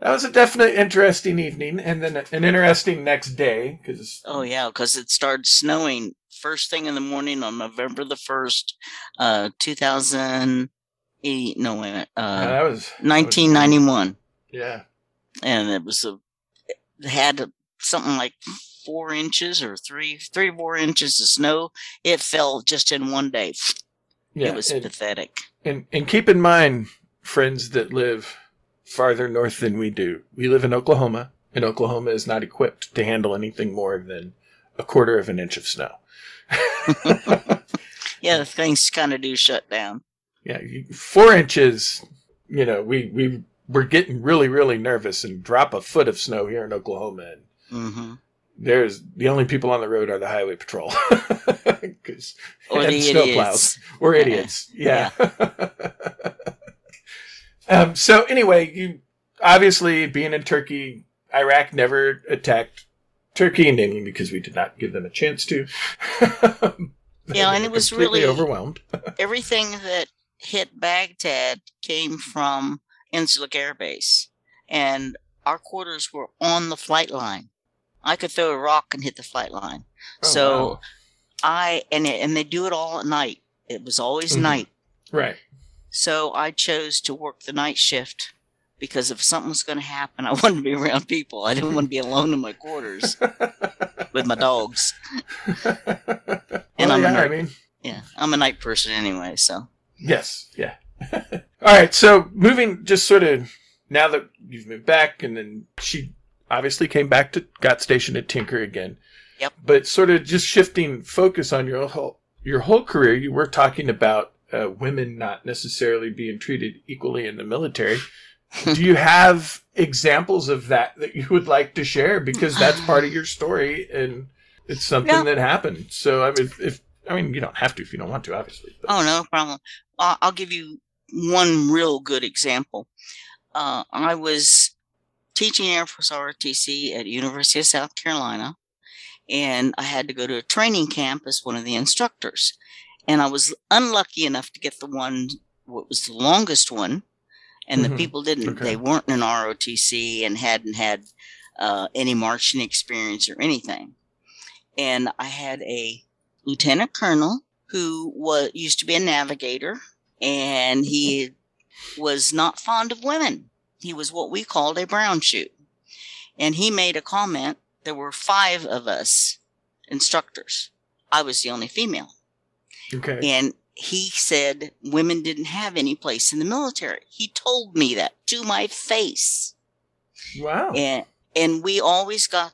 [SPEAKER 1] that was a definite interesting evening, and then an interesting next day because
[SPEAKER 2] oh yeah, because it started snowing first thing in the morning on November the first, uh, two thousand eight. No, wait a minute, uh,
[SPEAKER 1] that was
[SPEAKER 2] nineteen ninety one,
[SPEAKER 1] Yeah,
[SPEAKER 2] and it was a it had something like four inches or three, three or four inches of snow. It fell just in one day.
[SPEAKER 1] yeah.
[SPEAKER 2] it was
[SPEAKER 1] and,
[SPEAKER 2] pathetic.
[SPEAKER 1] and and keep in mind, friends that live farther north than we do, we live in Oklahoma, and Oklahoma is not equipped to handle anything more than a quarter of an inch of snow. [laughs]
[SPEAKER 2] Yeah, things kind of do shut down.
[SPEAKER 1] Yeah, four inches. You know, we we were getting really really nervous and drop a foot of snow here in Oklahoma, and
[SPEAKER 2] hmm
[SPEAKER 1] there's the only people on the road are the highway patrol [laughs]
[SPEAKER 2] Or the idiots.
[SPEAKER 1] We're
[SPEAKER 2] Yeah.
[SPEAKER 1] idiots. Yeah. [laughs] um, so anyway, you obviously being in Turkey, Iraq never attacked Turkey, namely because we did not give them a chance to. [laughs]
[SPEAKER 2] Yeah, and it was really-
[SPEAKER 1] overwhelmed. [laughs]
[SPEAKER 2] Everything that hit Baghdad came from Incirlik Air Base, and our quarters were on the flight line. I could throw a rock and hit the flight line.
[SPEAKER 1] Oh,
[SPEAKER 2] so
[SPEAKER 1] wow.
[SPEAKER 2] I and it, and they do it all at night. It was always
[SPEAKER 1] Mhm.
[SPEAKER 2] night.
[SPEAKER 1] right.
[SPEAKER 2] So I chose to work the night shift because if something was going to happen, I [laughs] wanted to be around people. I didn't want to be alone in my quarters with my dogs. [laughs]
[SPEAKER 1] and
[SPEAKER 2] I'm a
[SPEAKER 1] yeah, I mean,
[SPEAKER 2] Yeah, I'm a night person anyway. So
[SPEAKER 1] Yes, yeah. [laughs] All right, so moving just sort of now that you've moved back, and then she obviously came back to got stationed at Tinker again.
[SPEAKER 2] Yep.
[SPEAKER 1] But sort of just shifting focus on your whole your whole career, you were talking about uh, women not necessarily being treated equally in the military. [laughs] Do you have examples of that that you would like to share? Because that's part of your story, and it's something that happened. So I mean, if, if I mean, you don't have to if you don't want to, obviously. But,
[SPEAKER 2] Oh, no problem. I'll, I'll give you one real good example. Uh, I was teaching Air Force ROTC at University of South Carolina, and I had to go to a training camp as one of the instructors. And I was unlucky enough to get the one what was the longest one, and
[SPEAKER 1] Mhm.
[SPEAKER 2] the people didn't.
[SPEAKER 1] Okay.
[SPEAKER 2] They weren't in ROTC and hadn't had uh, any marching experience or anything. And I had a lieutenant colonel who was used to be a navigator, and he was not fond of women. He was what we called a brown shoe. And he made a comment. There were five of us instructors. I was the only female.
[SPEAKER 1] Okay.
[SPEAKER 2] And he said women didn't have any place in the military. He told me that to my face.
[SPEAKER 1] Wow.
[SPEAKER 2] And and we always got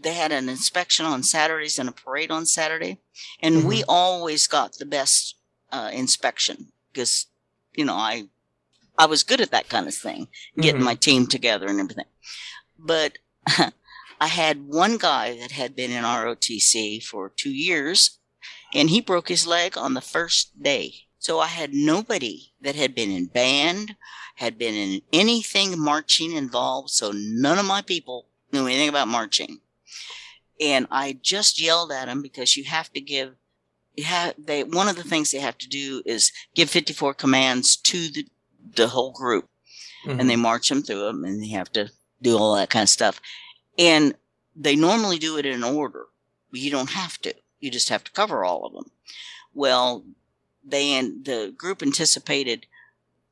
[SPEAKER 2] they had an inspection on Saturdays and a parade on Saturday, and we always got the best uh, inspection because you know I I was good at that kind of thing, getting
[SPEAKER 1] Mhm.
[SPEAKER 2] my team together and everything. But [laughs] I had one guy that had been in ROTC for two years, and he broke his leg on the first day. So I had nobody that had been in band, had been in anything marching involved. So none of my people knew anything about marching. And I just yelled at him because you have to give, you have, they, one of the things they have to do is give 54 commands to the, the whole group
[SPEAKER 1] Mhm.
[SPEAKER 2] and they march them through them and they have to do all that kind of stuff. And they normally do it in order. but You don't have to. You just have to cover all of them. Well, they and the group anticipated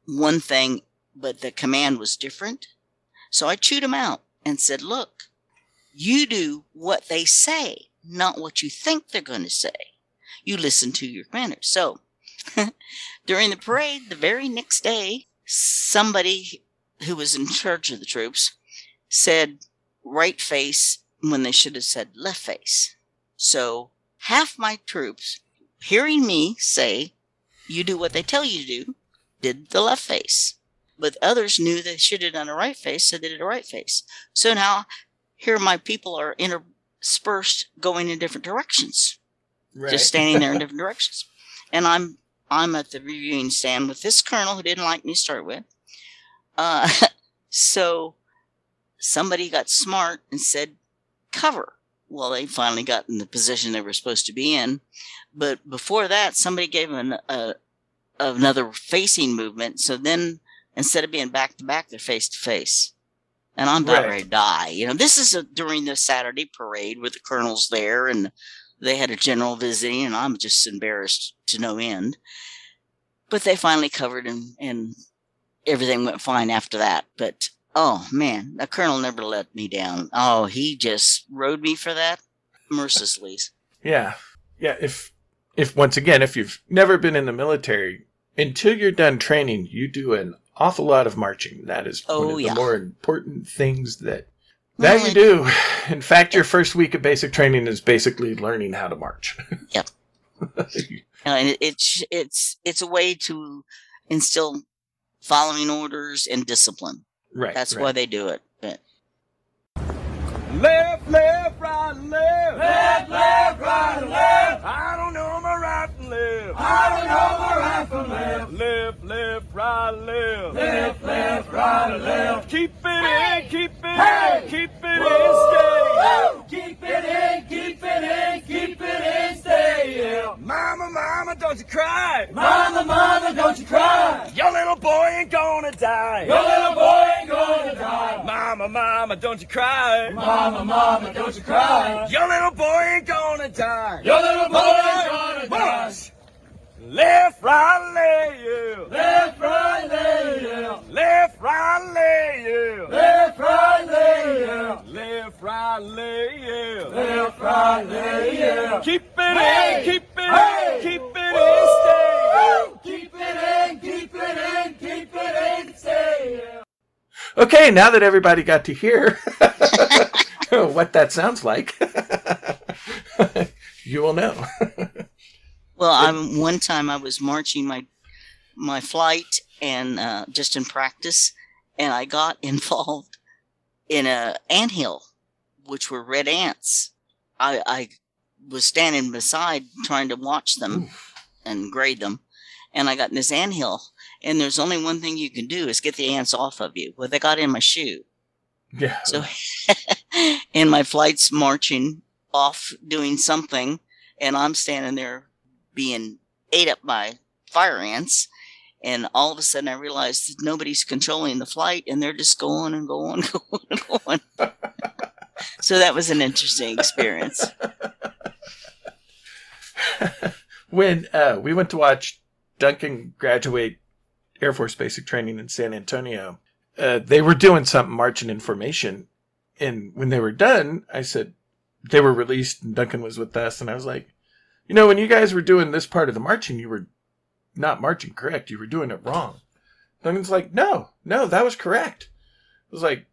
[SPEAKER 2] one thing, but the command was different. So I chewed them out and said, look, you do what they say, not what you think they're going to say. You listen to your commanders. So [laughs] during the parade, the very next day, somebody who was in charge of the troops said right face when they should have said left face. So half my troops, hearing me say, you do what they tell you to do, did the left face. But others knew they should have done a right face, so they did a right face. So now here my people are interspersed going in different directions
[SPEAKER 1] right.
[SPEAKER 2] just standing there in [laughs] different directions. And I'm I'm at the reviewing stand with this colonel who didn't like me to start with. Uh, [laughs] so somebody got smart and said, cover. Well, they finally got in the position they were supposed to be in. But before that, somebody gave them an, a, another facing movement. So then instead of being back to back, they're face to face. And I'm about
[SPEAKER 1] Right.
[SPEAKER 2] ready to die. You know, this is a, during the Saturday parade where the colonel's there and they had a general visiting, and I'm just embarrassed to no end. But they finally covered, and, and everything went fine after that. But oh man, the colonel never let me down. Oh, he just rode me for that mercilessly.
[SPEAKER 1] Yeah. Yeah. If, if once again, if you've never been in the military, until you're done training, you do an awful lot of marching. That is oh, one
[SPEAKER 2] Oh,
[SPEAKER 1] of the more important things that that
[SPEAKER 2] Well,
[SPEAKER 1] you do. In fact, your first week of basic training is basically learning how to march. [laughs]
[SPEAKER 2] Yep. and it's it's it's a way to instill following orders and discipline.
[SPEAKER 1] Right.
[SPEAKER 2] That's
[SPEAKER 1] right.
[SPEAKER 2] why they do it. But
[SPEAKER 3] Left, left, right, left. Left, left, right, left. I don't know my right from left. I don't know my right from left. Left, left, right, left. Left, left, right, left. Keep it in, keep it in, keep it in, stay. Keep it in, keep it in, keep it in, stay. Yeah. Mama, mama, don't you cry. Mama, mama, don't you cry. Your little boy ain't gonna die. Your little boy ain't gonna die. Mama, mama, don't you cry. Mama, mama, don't you cry. Your little boy ain't gonna die. Your little boy ain't gonna die. Left, right, lay you. Left, right, lay you. Left, right, lay you. Left, right, lay you. Left, right, lay you. Left, right, lay you. Keep it in, keep it in, keep it in, stay. Keep it in, keep it in, keep it in, stay.
[SPEAKER 1] Okay, now that everybody got to hear [laughs] what that sounds like, [laughs] you will know.
[SPEAKER 2] Well, I'm one time I was marching my my flight and uh, just in practice, and I got [laughs] involved in a anthill, which were red ants. I, I was standing beside trying to watch them and grade them, and I got in this anthill, and there's only one thing you can do is get the ants off of you. Well, they got in my shoe.
[SPEAKER 1] Yeah.
[SPEAKER 2] So, [laughs] and my flight's marching off doing something, and I'm standing there being ate up by fire ants. And all of a sudden, I realized that nobody's controlling the flight, and they're just going and going, [laughs] going and going. [laughs] so that was an interesting experience.
[SPEAKER 1] when uh, we went to watch Duncan graduate Air Force basic training in San Antonio, uh, they were doing something marching in formation. And when they were done, I said, they were released and Duncan was with us. And I was like, you know, when you guys were doing this part of the marching, you were not marching correct. You were doing it wrong. Duncan's like, no, no, that was correct. I was like,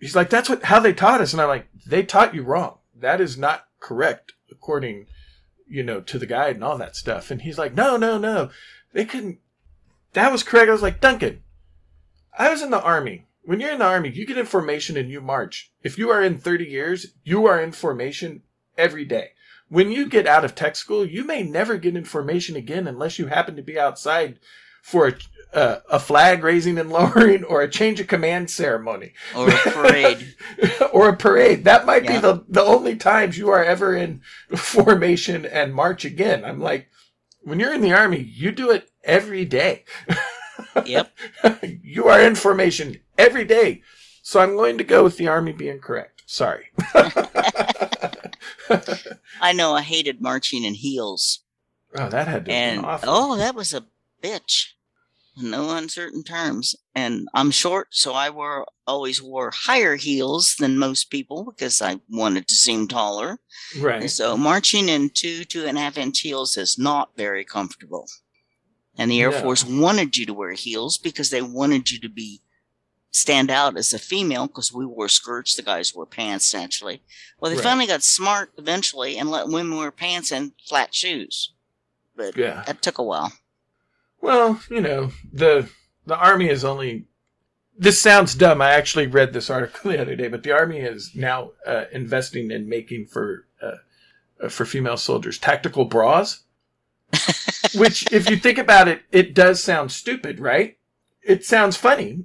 [SPEAKER 1] he's like, that's what, how they taught us. And I'm like, they taught you wrong. That is not correct according, you know, to the guide and all that stuff. And he's like, no, no, no, they couldn't, that was correct. I was like, Duncan, I was in the army. When you're in the army, you get information and you march. If you are in 30 years, you are in formation every day. When you get out of tech school, you may never get information again unless you happen to be outside for a, uh, a flag raising and [laughs] lowering or a change of command ceremony
[SPEAKER 2] Or a parade. [laughs]
[SPEAKER 1] or a parade. That might
[SPEAKER 2] Yeah.
[SPEAKER 1] be the, the only times you are ever in [laughs] formation and march again. I'm like, when you're in the army, you do it every day. [laughs]
[SPEAKER 2] yep.
[SPEAKER 1] you are in formation every day. So I'm going to go with the army being correct. Sorry. [laughs]
[SPEAKER 2] I know I hated marching in heels.
[SPEAKER 1] Oh, that had to
[SPEAKER 2] and
[SPEAKER 1] been awful.
[SPEAKER 2] oh, that was a bitch. No uncertain terms. And I'm short, so I wore always wore higher heels than most people because I wanted to seem taller. And
[SPEAKER 1] right.
[SPEAKER 2] so marching in two, two and a half inch heels is not very comfortable. And the Air
[SPEAKER 1] No.
[SPEAKER 2] Force wanted you to wear heels because they wanted you to be stand out as a female because we wore skirts, the guys wore pants naturally. Well, they
[SPEAKER 1] Right.
[SPEAKER 2] finally got smart eventually and let women wear pants and flat shoes. But
[SPEAKER 1] Yeah.
[SPEAKER 2] that took a while.
[SPEAKER 1] Well, you know, the the army is only. This sounds dumb. I actually read this article [laughs] the other day, but the army is now uh, investing in making for uh, uh, for female soldiers tactical bras. [laughs] Which, if you think about it, it does sound stupid, right? It sounds funny,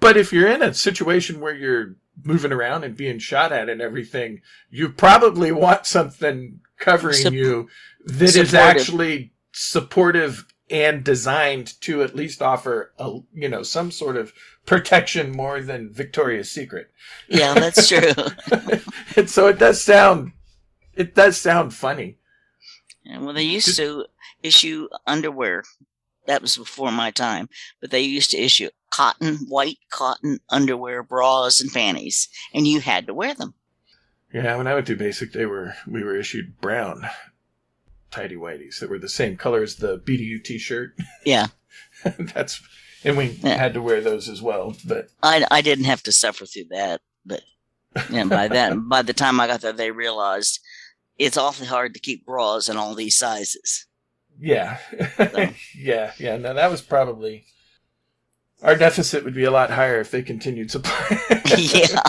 [SPEAKER 1] but if you're in a situation where you're moving around and being shot at and everything, you probably want something covering
[SPEAKER 2] Sup-
[SPEAKER 1] you that is
[SPEAKER 2] supportive.
[SPEAKER 1] actually supportive and designed to at least offer a you know some sort of protection more than Victoria's Secret.
[SPEAKER 2] Yeah, that's [laughs] true.
[SPEAKER 1] and so it does sound it does sound funny.
[SPEAKER 2] Well, they used
[SPEAKER 1] Just-
[SPEAKER 2] to issue underwear. That was before my time, but they used to issue cotton, white cotton underwear, bras, and panties, and you had to wear them.
[SPEAKER 1] Yeah, when I went through basic, they were we were issued brown tidy whities that were the same color as the BDU T-shirt. [laughs]
[SPEAKER 2] Yeah,
[SPEAKER 1] That's and we
[SPEAKER 2] Yeah.
[SPEAKER 1] had to wear those as well. But
[SPEAKER 2] I, I didn't have to suffer through that, but yeah, by [laughs] that by the time I got there, they realized it's awfully hard to keep bras in all these sizes.
[SPEAKER 1] yeah, [laughs] yeah, yeah. No, that was probably our deficit would be a lot higher if they continued supply.
[SPEAKER 2] yeah,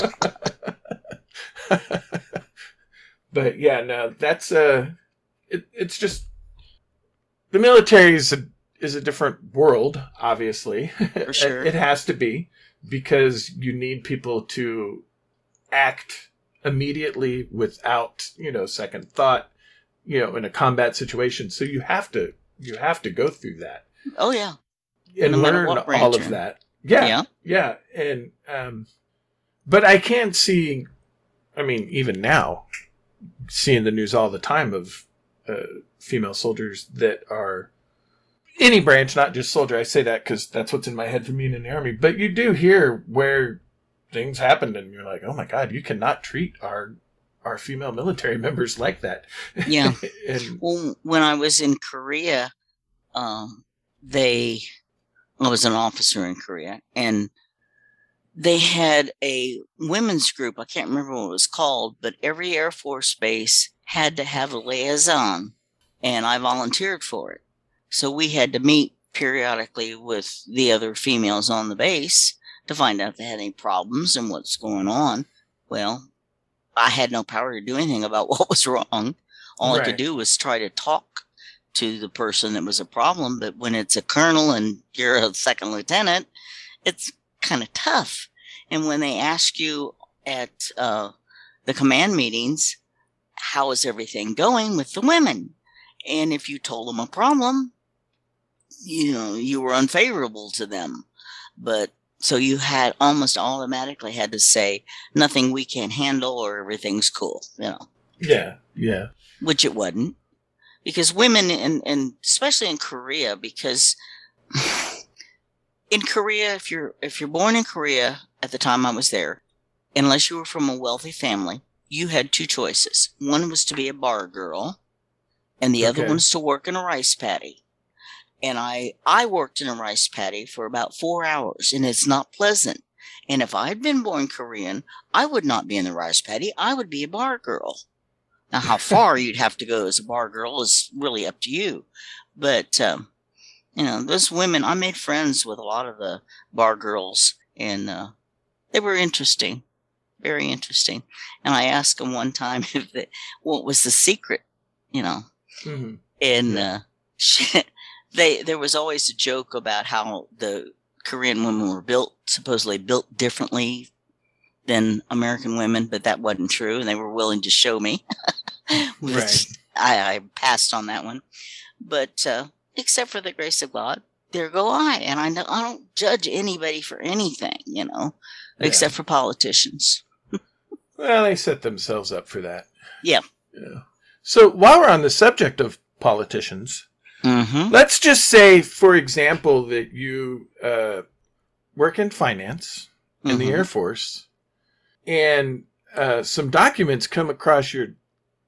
[SPEAKER 1] but yeah, no, that's uh it, it's just the military is a is a different world, obviously. [laughs]
[SPEAKER 2] For sure.
[SPEAKER 1] it, it has to be because you need people to act immediately without, you know, second thought, you know, in a combat situation. So you have to you have to go through that
[SPEAKER 2] oh yeah,
[SPEAKER 1] and
[SPEAKER 2] No
[SPEAKER 1] learn all of that. Yeah,
[SPEAKER 2] yeah.
[SPEAKER 1] yeah, and um, but I can't see. I mean, even now, seeing the news all the time of uh, female soldiers that are any branch, not just soldier. I say that because that's what's in my head from being in the army. But you do hear where things happened, and you're like, "Oh my god, you cannot treat our our female military [laughs] members like that."
[SPEAKER 2] Yeah. [laughs]
[SPEAKER 1] and
[SPEAKER 2] Well, when I was in Korea, um, they, I was an officer in Korea, and they had a women's group. I can't remember what it was called, but every Air Force base had to have a liaison, and I volunteered for it. So we had to meet periodically with the other females on the base to find out if they had any problems and what's going on. Well, I had no power to do anything about [laughs] what was wrong. All I could do was try to talk to the person that was a problem. But when it's a colonel and you're a second lieutenant, it's kind of tough. And when they ask you at uh, the command meetings, how is everything going with the women? And if you told them a problem, you know, you were unfavorable to them. But so you had almost automatically had to say nothing we can't handle or everything's cool, you know,
[SPEAKER 1] Yeah, yeah.
[SPEAKER 2] which it wasn't. Because women, and, and especially in Korea, because in Korea, if you're if you're born in Korea at the time I was there, unless you were from a wealthy family, you had two choices. One was to be a bar girl, and the other
[SPEAKER 1] Okay.
[SPEAKER 2] one was to work in a rice paddy. And I I worked in a rice paddy for about four hours, and it's not pleasant. And if I had been born Korean, I would not be in the rice paddy. I would be a bar girl. Now, how [laughs] far you'd have to go as a bar girl is really up to you. But um, you know, those women, I made friends with a lot of the bar girls, and uh, they were interesting, very interesting. And I asked them one time [laughs] if they, what was the secret, you know,
[SPEAKER 1] hmm
[SPEAKER 2] and uh, [laughs] she, they there was always a joke about how the Korean women were built supposedly built differently than American women, but that wasn't true, and they were willing to show me. [laughs] which
[SPEAKER 1] Right.
[SPEAKER 2] I, I passed on that one, but uh, except for the grace of God, there go I, and I know I don't judge anybody for anything, you know,
[SPEAKER 1] Yeah.
[SPEAKER 2] except for politicians.
[SPEAKER 1] Well, they set themselves up for that.
[SPEAKER 2] Yeah.
[SPEAKER 1] Yeah. So while we're on the subject of politicians,
[SPEAKER 2] Mm-hmm.
[SPEAKER 1] let's just say, for example, that you uh, work in finance in the
[SPEAKER 2] Mhm.
[SPEAKER 1] Air Force, and uh, some documents come across your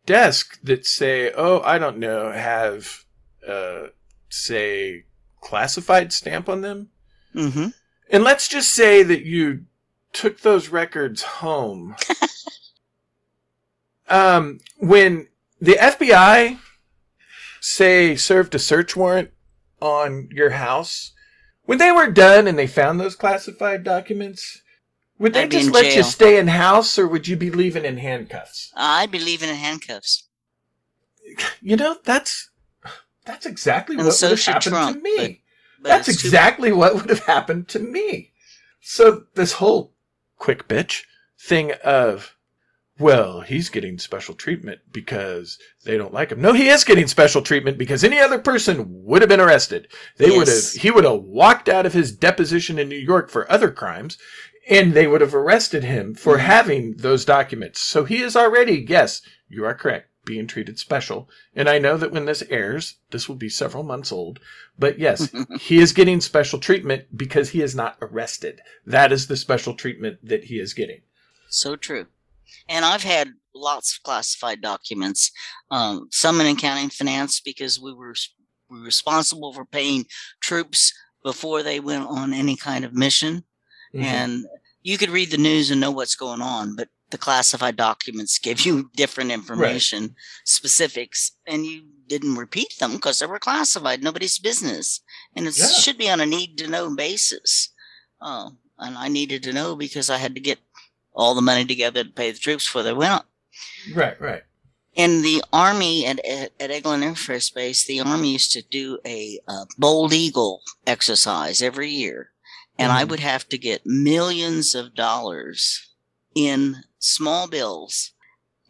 [SPEAKER 1] desk that say, "Oh, I don't know, have uh, say classified stamp on them."
[SPEAKER 2] Mm-hmm.
[SPEAKER 1] And let's just say that you took those records home. [laughs] um, when the FBI say served a search warrant on your house, when they were done and they found those classified documents, would they
[SPEAKER 2] I'd
[SPEAKER 1] just let you stay in house or would you be leaving in handcuffs?
[SPEAKER 2] I'd be leaving in handcuffs.
[SPEAKER 1] You know, that's that's exactly
[SPEAKER 2] And
[SPEAKER 1] what
[SPEAKER 2] so
[SPEAKER 1] would have happened
[SPEAKER 2] Trump,
[SPEAKER 1] to me.
[SPEAKER 2] But
[SPEAKER 1] That's
[SPEAKER 2] it's too-
[SPEAKER 1] exactly what would have happened to me. So this whole quick bitch thing of, well, he's getting special treatment because they don't like him. No, he is getting special treatment because any other person would have been arrested. They would have, he would have walked out of his deposition in New York for other crimes and they would have arrested him for
[SPEAKER 2] Mhm.
[SPEAKER 1] having those documents. So he is already, yes, you are correct, being treated special. And I know that when this airs, this will be several months old. But yes, [laughs] he is getting special treatment because he is not arrested. That is the special treatment that he is getting.
[SPEAKER 2] So true. And I've had lots of classified documents, um, some in accounting finance because we were, we were responsible for paying troops before they went on any kind of mission.
[SPEAKER 1] Mm-hmm.
[SPEAKER 2] And you could read the news and know what's going on, but the classified documents give you different information, specifics, and you didn't repeat them because they were classified. Nobody's business. And it
[SPEAKER 1] Yeah.
[SPEAKER 2] should be on a need to know basis. Uh, and I needed to know because I had to get all the money together to pay the troops before they went up.
[SPEAKER 1] right, right.
[SPEAKER 2] In the Army at, at, at Eglin Air Force Base, the Army used to do a uh, Bold Eagle exercise every year. And I
[SPEAKER 1] Mhm.
[SPEAKER 2] would have to get millions of dollars in small bills.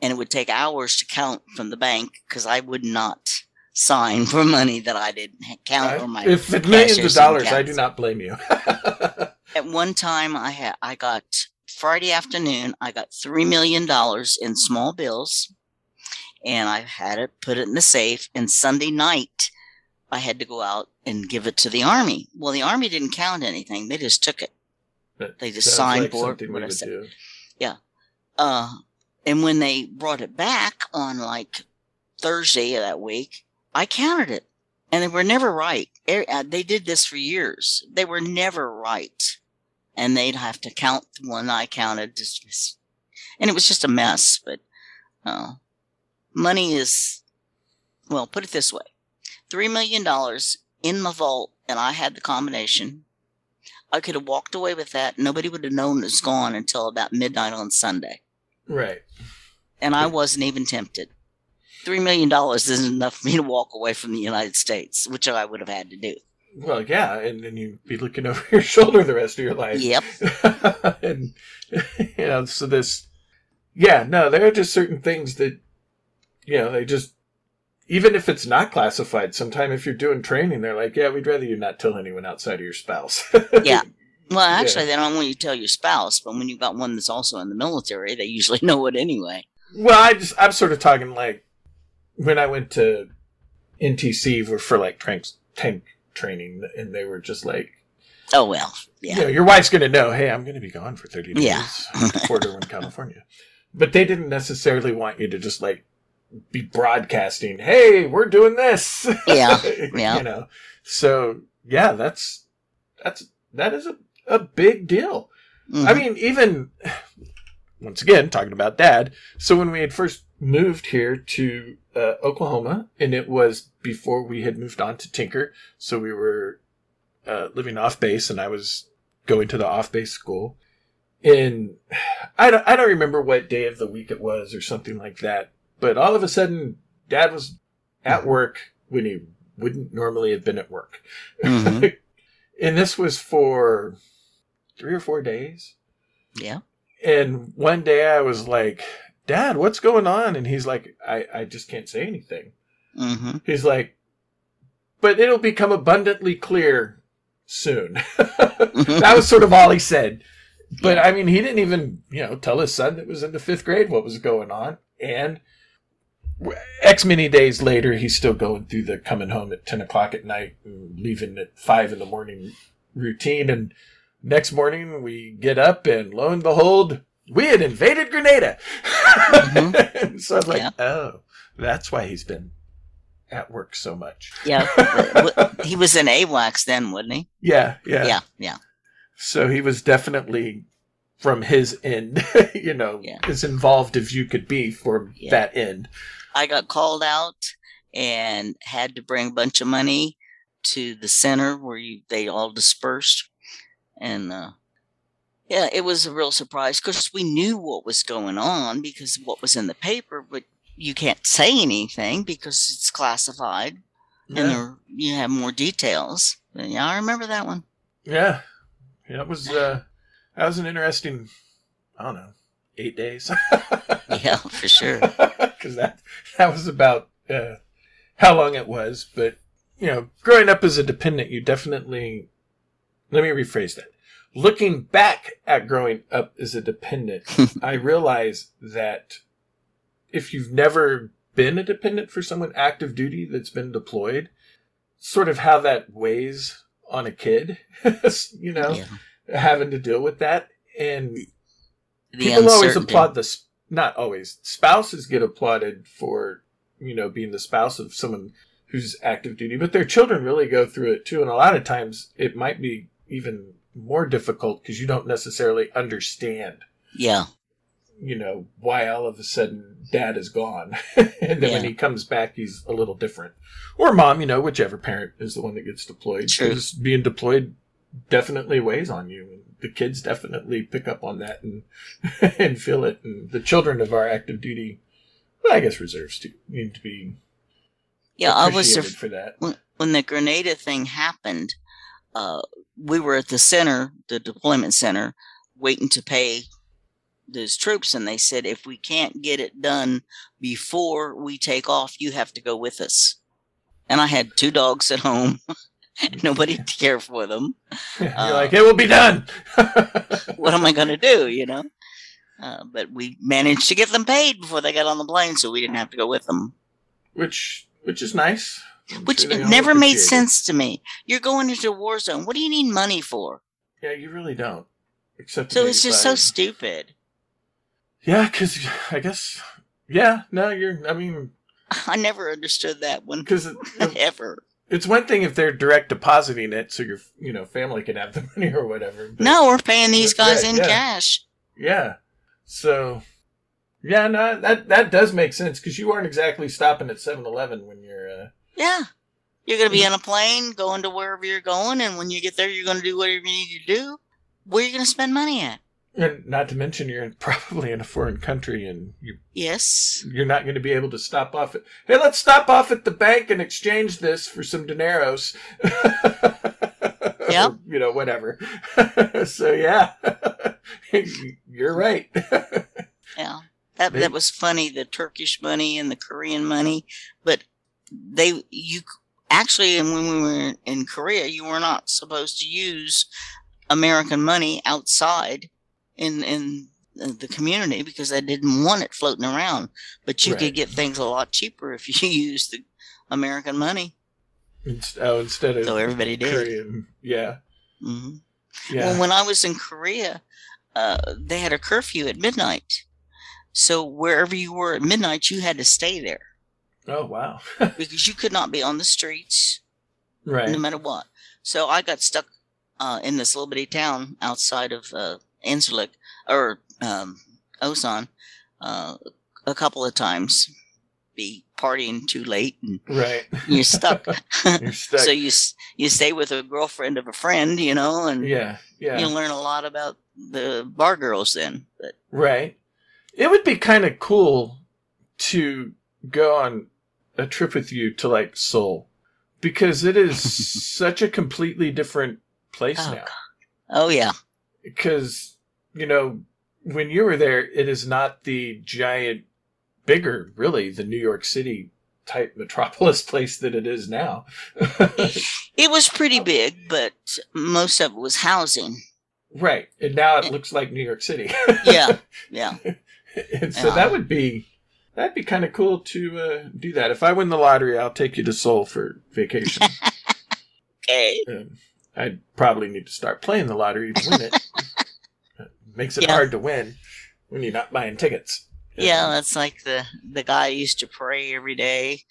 [SPEAKER 2] And it would take hours to count from the bank because I would not sign [laughs] for money that I didn't count on my
[SPEAKER 1] if it's millions of dollars, I do not blame you. [laughs]
[SPEAKER 2] At one time, I had I got Friday afternoon. I got three million dollars in small bills, and I had it put it in the safe. And Sunday night, I had to go out and give it to the army. Well, the army didn't count anything; they just took it.
[SPEAKER 1] That
[SPEAKER 2] They just signed
[SPEAKER 1] like
[SPEAKER 2] for it,
[SPEAKER 1] something we
[SPEAKER 2] what I
[SPEAKER 1] would
[SPEAKER 2] said.
[SPEAKER 1] do.
[SPEAKER 2] Uh, and when they brought it back on like Thursday of that week, I counted it, and they were never right. Uh, They did this for years. They were never right, and they'd have to count the one I counted, and it was just a mess. But uh, money is, well, put it this way: three million dollars in my vault, and I had the combination. I could have walked away with that. Nobody would have known it was gone until about midnight on Sunday
[SPEAKER 1] Right.
[SPEAKER 2] and I wasn't even tempted. three million dollars isn't enough for me to walk away from the United States, which I would have had to do.
[SPEAKER 1] Well, yeah, and then you'd be looking [laughs] over your shoulder the rest of your life.
[SPEAKER 2] Yep. [laughs]
[SPEAKER 1] and you know, so this, yeah, no, there are just certain things that, you know, they just, even if it's not classified, sometime if you're doing training, they're like, yeah, we'd rather you not tell anyone outside of your spouse. [laughs]
[SPEAKER 2] Yeah. Well, actually,
[SPEAKER 1] Yeah.
[SPEAKER 2] they don't want you to tell your spouse, but when you've got one that's also in the military, they usually [laughs] know it anyway.
[SPEAKER 1] Well, I just, I'm sort of talking like when I went to NTC for, for like tank, tank training, and they were just like,
[SPEAKER 2] Oh well, yeah,
[SPEAKER 1] you know, your wife's going to know, hey, I'm going to be gone for 30 days.
[SPEAKER 2] Yeah. [laughs]
[SPEAKER 1] Fort Irwin, California. But they didn't necessarily want you to just like be broadcasting, hey, we're doing this.
[SPEAKER 2] Yeah, [laughs] yeah.
[SPEAKER 1] You know, so yeah, that's, that's, that is a, a big deal. I
[SPEAKER 2] Mhm.
[SPEAKER 1] mean, even once again, talking about dad. So when we had first moved here to uh, Oklahoma, and it was before we had moved on to Tinker, so we were uh, living off base, and I was going to the off base school. And I don't, I don't remember what day of the week it was or something like that. But all of a sudden, dad was at work when he wouldn't normally have been at work.
[SPEAKER 2] Mhm. [laughs]
[SPEAKER 1] and this was for three or four days.
[SPEAKER 2] yeah,
[SPEAKER 1] And one day I was like, Dad, what's going on? And he's like, I, I just can't say anything.
[SPEAKER 2] hmm
[SPEAKER 1] He's like, but it'll become abundantly clear soon. [laughs] that was sort of all he said. But I mean, he didn't even, you know, tell his son that was in the fifth grade what was going on. And X many days later, he's still going through the coming home at 10 o'clock at night and leaving at 5 in the morning routine. And next morning, we get up and lo and behold, we had invaded Grenada. Mm-hmm. and [laughs] so I was like,
[SPEAKER 2] Yeah.
[SPEAKER 1] oh, that's why he's been at work so much.
[SPEAKER 2] yeah. [laughs] He was in AWACS then, wasn't he?
[SPEAKER 1] Yeah, yeah.
[SPEAKER 2] Yeah, yeah,
[SPEAKER 1] So he was definitely from his end, [laughs] you know,
[SPEAKER 2] Yeah.
[SPEAKER 1] as involved as you could be for
[SPEAKER 2] Yeah.
[SPEAKER 1] that end.
[SPEAKER 2] I got called out and had to bring a bunch of money to the center where you, they all dispersed, and uh, yeah, it was a real surprise because we knew what was going on because of what was in the paper, but you can't say anything because it's classified, and
[SPEAKER 1] Yeah.
[SPEAKER 2] there, you have more details. But yeah, I remember that one.
[SPEAKER 1] yeah. Yeah, it was uh that was an interesting I don't know, eight days. [laughs]
[SPEAKER 2] Yeah, for sure. [laughs]
[SPEAKER 1] Because that that was about uh how long it was. But you know, growing up as a dependent, you definitely let me rephrase that. Looking back at growing up as a dependent, [laughs] I realize that if you've never been a dependent for someone active duty that's been deployed, sort of how that weighs on a kid, [laughs] you know,
[SPEAKER 2] Yeah.
[SPEAKER 1] having to deal with that. And
[SPEAKER 2] The
[SPEAKER 1] people always applaud the, not always, spouses get applauded for, you know, being the spouse of someone who's active duty, but their children really go through it too. And a lot of times it might be even more difficult because you don't necessarily understand
[SPEAKER 2] Yeah,
[SPEAKER 1] you know, why all of a sudden dad is gone. [laughs] and then when he comes back, he's a little different. Or mom, you know, whichever parent is the one that gets deployed. Because being deployed definitely weighs on you. And the kids definitely pick up on that and, [laughs] and feel it. And the children of our active duty, well, I guess reserves too, need to be
[SPEAKER 2] yeah. I was
[SPEAKER 1] for that.
[SPEAKER 2] when, when the Grenada thing happened, uh, we were at the center, the deployment center, waiting to pay those troops, and they said if we can't get it done before we take off, you have to go with us. And I had two dogs at home, [laughs] nobody to care for them.
[SPEAKER 1] You're
[SPEAKER 2] Uh,
[SPEAKER 1] like, it will be done. [laughs]
[SPEAKER 2] What am I going to do? You know. Uh, but we managed to get them paid before they got on the plane, so we didn't have to go with them.
[SPEAKER 1] which, which is nice. I'm
[SPEAKER 2] Which
[SPEAKER 1] sure
[SPEAKER 2] it never made sense to me. You're going into a war zone. What do you need money for?
[SPEAKER 1] Yeah, you really don't. Except
[SPEAKER 2] So it's just so stupid.
[SPEAKER 1] Yeah, because I guess yeah. No, you're. I mean, [laughs]
[SPEAKER 2] I never understood that one
[SPEAKER 1] because [laughs] it,
[SPEAKER 2] ever.
[SPEAKER 1] it's one thing if they're direct depositing it, so your you know family can have the [laughs] money or whatever.
[SPEAKER 2] No, we're paying these guys
[SPEAKER 1] right,
[SPEAKER 2] in
[SPEAKER 1] yeah.
[SPEAKER 2] cash.
[SPEAKER 1] Yeah. So. Yeah, no, that that does make sense because you aren't exactly stopping at 7-Eleven when you're. Uh,
[SPEAKER 2] Yeah. You're going to be on a plane going to wherever you're going, and when you get there, you're going to do whatever you need to do. Where are you going to spend money at?
[SPEAKER 1] And not to mention, you're [laughs] probably in a foreign country, and you
[SPEAKER 2] Yes.
[SPEAKER 1] you're not going to be able to stop off at. Hey, let's stop off at the bank and exchange this for some dineros. [laughs]
[SPEAKER 2] Yep.
[SPEAKER 1] you know, whatever. [laughs] so yeah, you're right.
[SPEAKER 2] Yeah. That that was funny, the Turkish money and the Korean money, but they you actually and when we were in Korea, you were not supposed to use American money outside in in the community because they didn't want it floating around. But you
[SPEAKER 1] Right.
[SPEAKER 2] could get things a lot cheaper if you [laughs] used the American money.
[SPEAKER 1] Oh, instead of
[SPEAKER 2] So everybody did.
[SPEAKER 1] Korean, yeah,
[SPEAKER 2] hmm
[SPEAKER 1] yeah.
[SPEAKER 2] Well, when I was in Korea, uh, they had a curfew at midnight. So wherever you were at midnight, you had to stay there
[SPEAKER 1] oh wow,
[SPEAKER 2] because you could not be on the streets
[SPEAKER 1] right.
[SPEAKER 2] no matter what. So I got stuck uh, in this little bitty town outside of uh, Incirlik or um, Osan uh, a couple of times. Be partying too late and
[SPEAKER 1] Right.
[SPEAKER 2] you're stuck. [laughs]
[SPEAKER 1] You're [laughs] stuck.
[SPEAKER 2] so you you stay with a girlfriend of a friend, you know, and
[SPEAKER 1] yeah, yeah.
[SPEAKER 2] you learn a lot about the bar girls then. But
[SPEAKER 1] Right. It would be kind of cool to go on a trip with you to like Seoul because it is [laughs] such a completely different place
[SPEAKER 2] Oh,
[SPEAKER 1] now.
[SPEAKER 2] oh yeah,
[SPEAKER 1] Because, you know, when you were there, it is not the giant, bigger, really, the New York City type metropolis [laughs] place that it is now. [laughs]
[SPEAKER 2] it was pretty big, but most of it was housing.
[SPEAKER 1] right. And now it looks like New York City.
[SPEAKER 2] Yeah, yeah.
[SPEAKER 1] and so
[SPEAKER 2] Yeah.
[SPEAKER 1] that would be that'd be kind of cool to uh, do that. If I win the lottery, I'll take you to Seoul for vacation. [laughs]
[SPEAKER 2] Okay.
[SPEAKER 1] um, I'd probably need to start playing the lottery to win it. [laughs] It Makes it
[SPEAKER 2] Yeah.
[SPEAKER 1] hard to win when you're not buying tickets.
[SPEAKER 2] Yeah, that's like the the guy used to pray every day.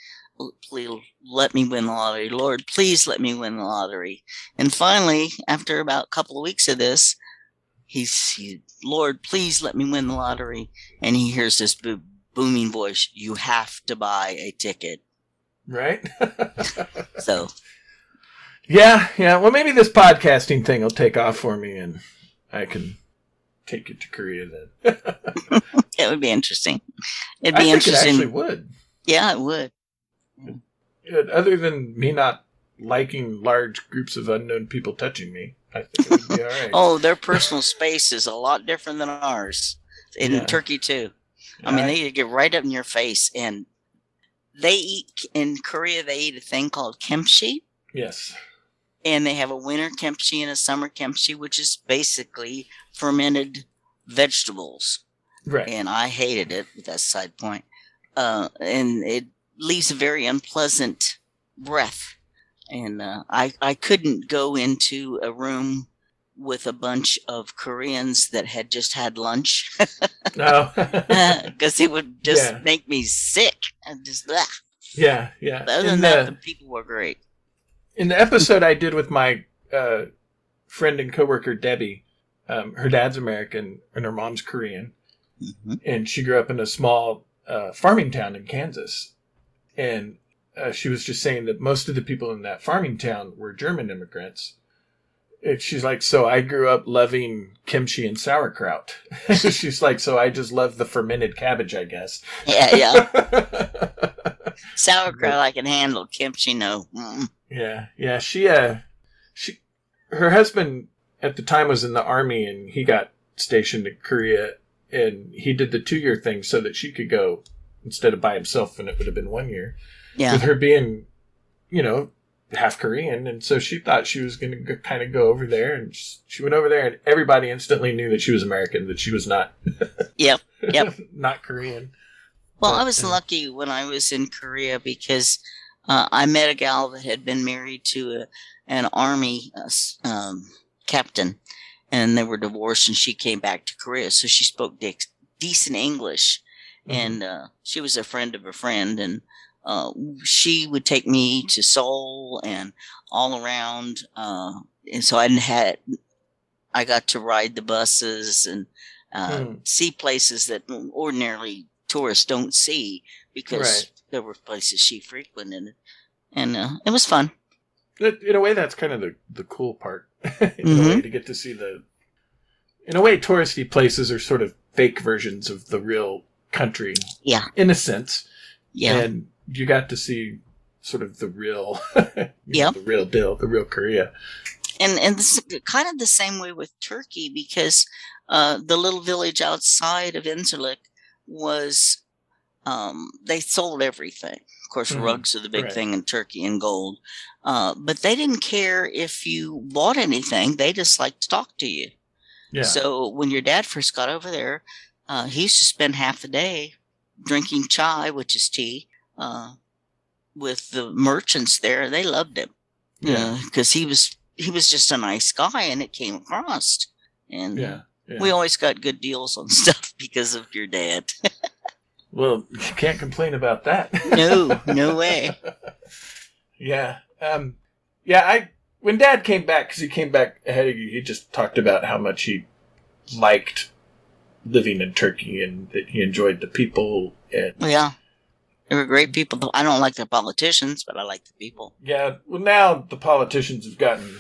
[SPEAKER 2] Please let me win the lottery, Lord. Please let me win the lottery. And finally, after about a couple of weeks of this, he's he, Lord, please let me win the lottery. And he hears this bo- booming voice: "You have to buy a ticket."
[SPEAKER 1] right? [laughs] [laughs]
[SPEAKER 2] So
[SPEAKER 1] yeah, yeah. Well, maybe this podcasting thing will take off for me, and I can take it to Korea then. [laughs]
[SPEAKER 2] it would be interesting. It'd be interesting.
[SPEAKER 1] it actually would.
[SPEAKER 2] yeah, it would.
[SPEAKER 1] Other than me not liking large groups of unknown people touching me, I think it would be all right.
[SPEAKER 2] Oh, their personal space is a lot different than ours in
[SPEAKER 1] Yeah.
[SPEAKER 2] Turkey too. I mean, they get right up in your face, and they eat in Korea. They eat a thing called kimchi,
[SPEAKER 1] yes,
[SPEAKER 2] and they have a winter kimchi and a summer kimchi, which is basically fermented vegetables.
[SPEAKER 1] right.
[SPEAKER 2] And I hated it. That's a side point. Uh, and it leaves a very unpleasant breath. And uh, I I couldn't go into a room with a bunch of Koreans that had just had lunch [laughs]
[SPEAKER 1] No.
[SPEAKER 2] because it would just
[SPEAKER 1] Yeah.
[SPEAKER 2] make me sick. And just ugh.
[SPEAKER 1] yeah, yeah.
[SPEAKER 2] other
[SPEAKER 1] In
[SPEAKER 2] than that,
[SPEAKER 1] the,
[SPEAKER 2] the people were great.
[SPEAKER 1] in the episode I did with my uh, friend and coworker Debbie, um, her dad's American and her mom's Korean,
[SPEAKER 2] Mhm.
[SPEAKER 1] and she grew up in a small uh, farming town in Kansas. And uh, she was just saying that most of the people in that farming town were German immigrants. She's like, so I grew up loving kimchi and sauerkraut. [laughs] she's like, so I just love the fermented cabbage, I guess.
[SPEAKER 2] Yeah, yeah. [laughs] Sauerkraut I can handle. Kimchi, no. Mm.
[SPEAKER 1] Yeah, yeah. She, uh, she, her husband at the time was in the army, and he got stationed in Korea, and he did the two-year thing so that she could go instead of by himself, and it would have been one year.
[SPEAKER 2] Yeah.
[SPEAKER 1] With her being, you know, half Korean, and so she thought she was going to kind of go over there, and s- she went over there, and everybody instantly knew that she was American, that she was not. [laughs]
[SPEAKER 2] Yep, yep. [laughs]
[SPEAKER 1] not Korean.
[SPEAKER 2] Well,
[SPEAKER 1] But,
[SPEAKER 2] I was
[SPEAKER 1] uh,
[SPEAKER 2] lucky when I was in Korea because uh, I met a gal that had been married to a, an army uh, um, captain, and they were divorced, and she came back to Korea, so she spoke de- decent English,
[SPEAKER 1] Mm-hmm.
[SPEAKER 2] and uh, she was a friend of a friend, and uh, she would take me to Seoul and all around, uh, and so I had I got to ride the buses and uh,
[SPEAKER 1] Hmm.
[SPEAKER 2] see places that ordinarily tourists don't see because
[SPEAKER 1] Right.
[SPEAKER 2] there were places she frequented, and uh, it was fun.
[SPEAKER 1] In a way, that's kind of the, the cool part. [laughs] in a
[SPEAKER 2] Mhm.
[SPEAKER 1] way, to get to see the. in a way, touristy places are sort of fake versions of the real country.
[SPEAKER 2] Yeah.
[SPEAKER 1] In a sense.
[SPEAKER 2] Yeah.
[SPEAKER 1] And you got to see sort of the real, [laughs] yeah, the real deal, the real Korea.
[SPEAKER 2] and and this is kind of the same way with Turkey because uh, the little village outside of Incirlik was um, they sold everything. Of course,
[SPEAKER 1] Mhm.
[SPEAKER 2] rugs are the big
[SPEAKER 1] Right.
[SPEAKER 2] thing in Turkey and gold, uh, but they didn't care if you bought anything. They just liked to talk to you.
[SPEAKER 1] Yeah.
[SPEAKER 2] So when your dad first got over there, uh, he used to spend half the day drinking chai, which is tea, uh, with the merchants there. They loved him
[SPEAKER 1] yeah.
[SPEAKER 2] because he was he was just a nice guy, and it came across. And
[SPEAKER 1] Yeah. yeah.
[SPEAKER 2] we always got good deals on [laughs] stuff because of your dad. [laughs]
[SPEAKER 1] well, you can't complain about that.
[SPEAKER 2] no, no [laughs] way.
[SPEAKER 1] Yeah. Um, yeah, I when Dad came back because he came back ahead of you, he just talked about how much he liked living in Turkey and that he enjoyed the people and
[SPEAKER 2] Yeah, they were great people. I don't like the politicians, but I like the people.
[SPEAKER 1] yeah. Well, now the politicians have gotten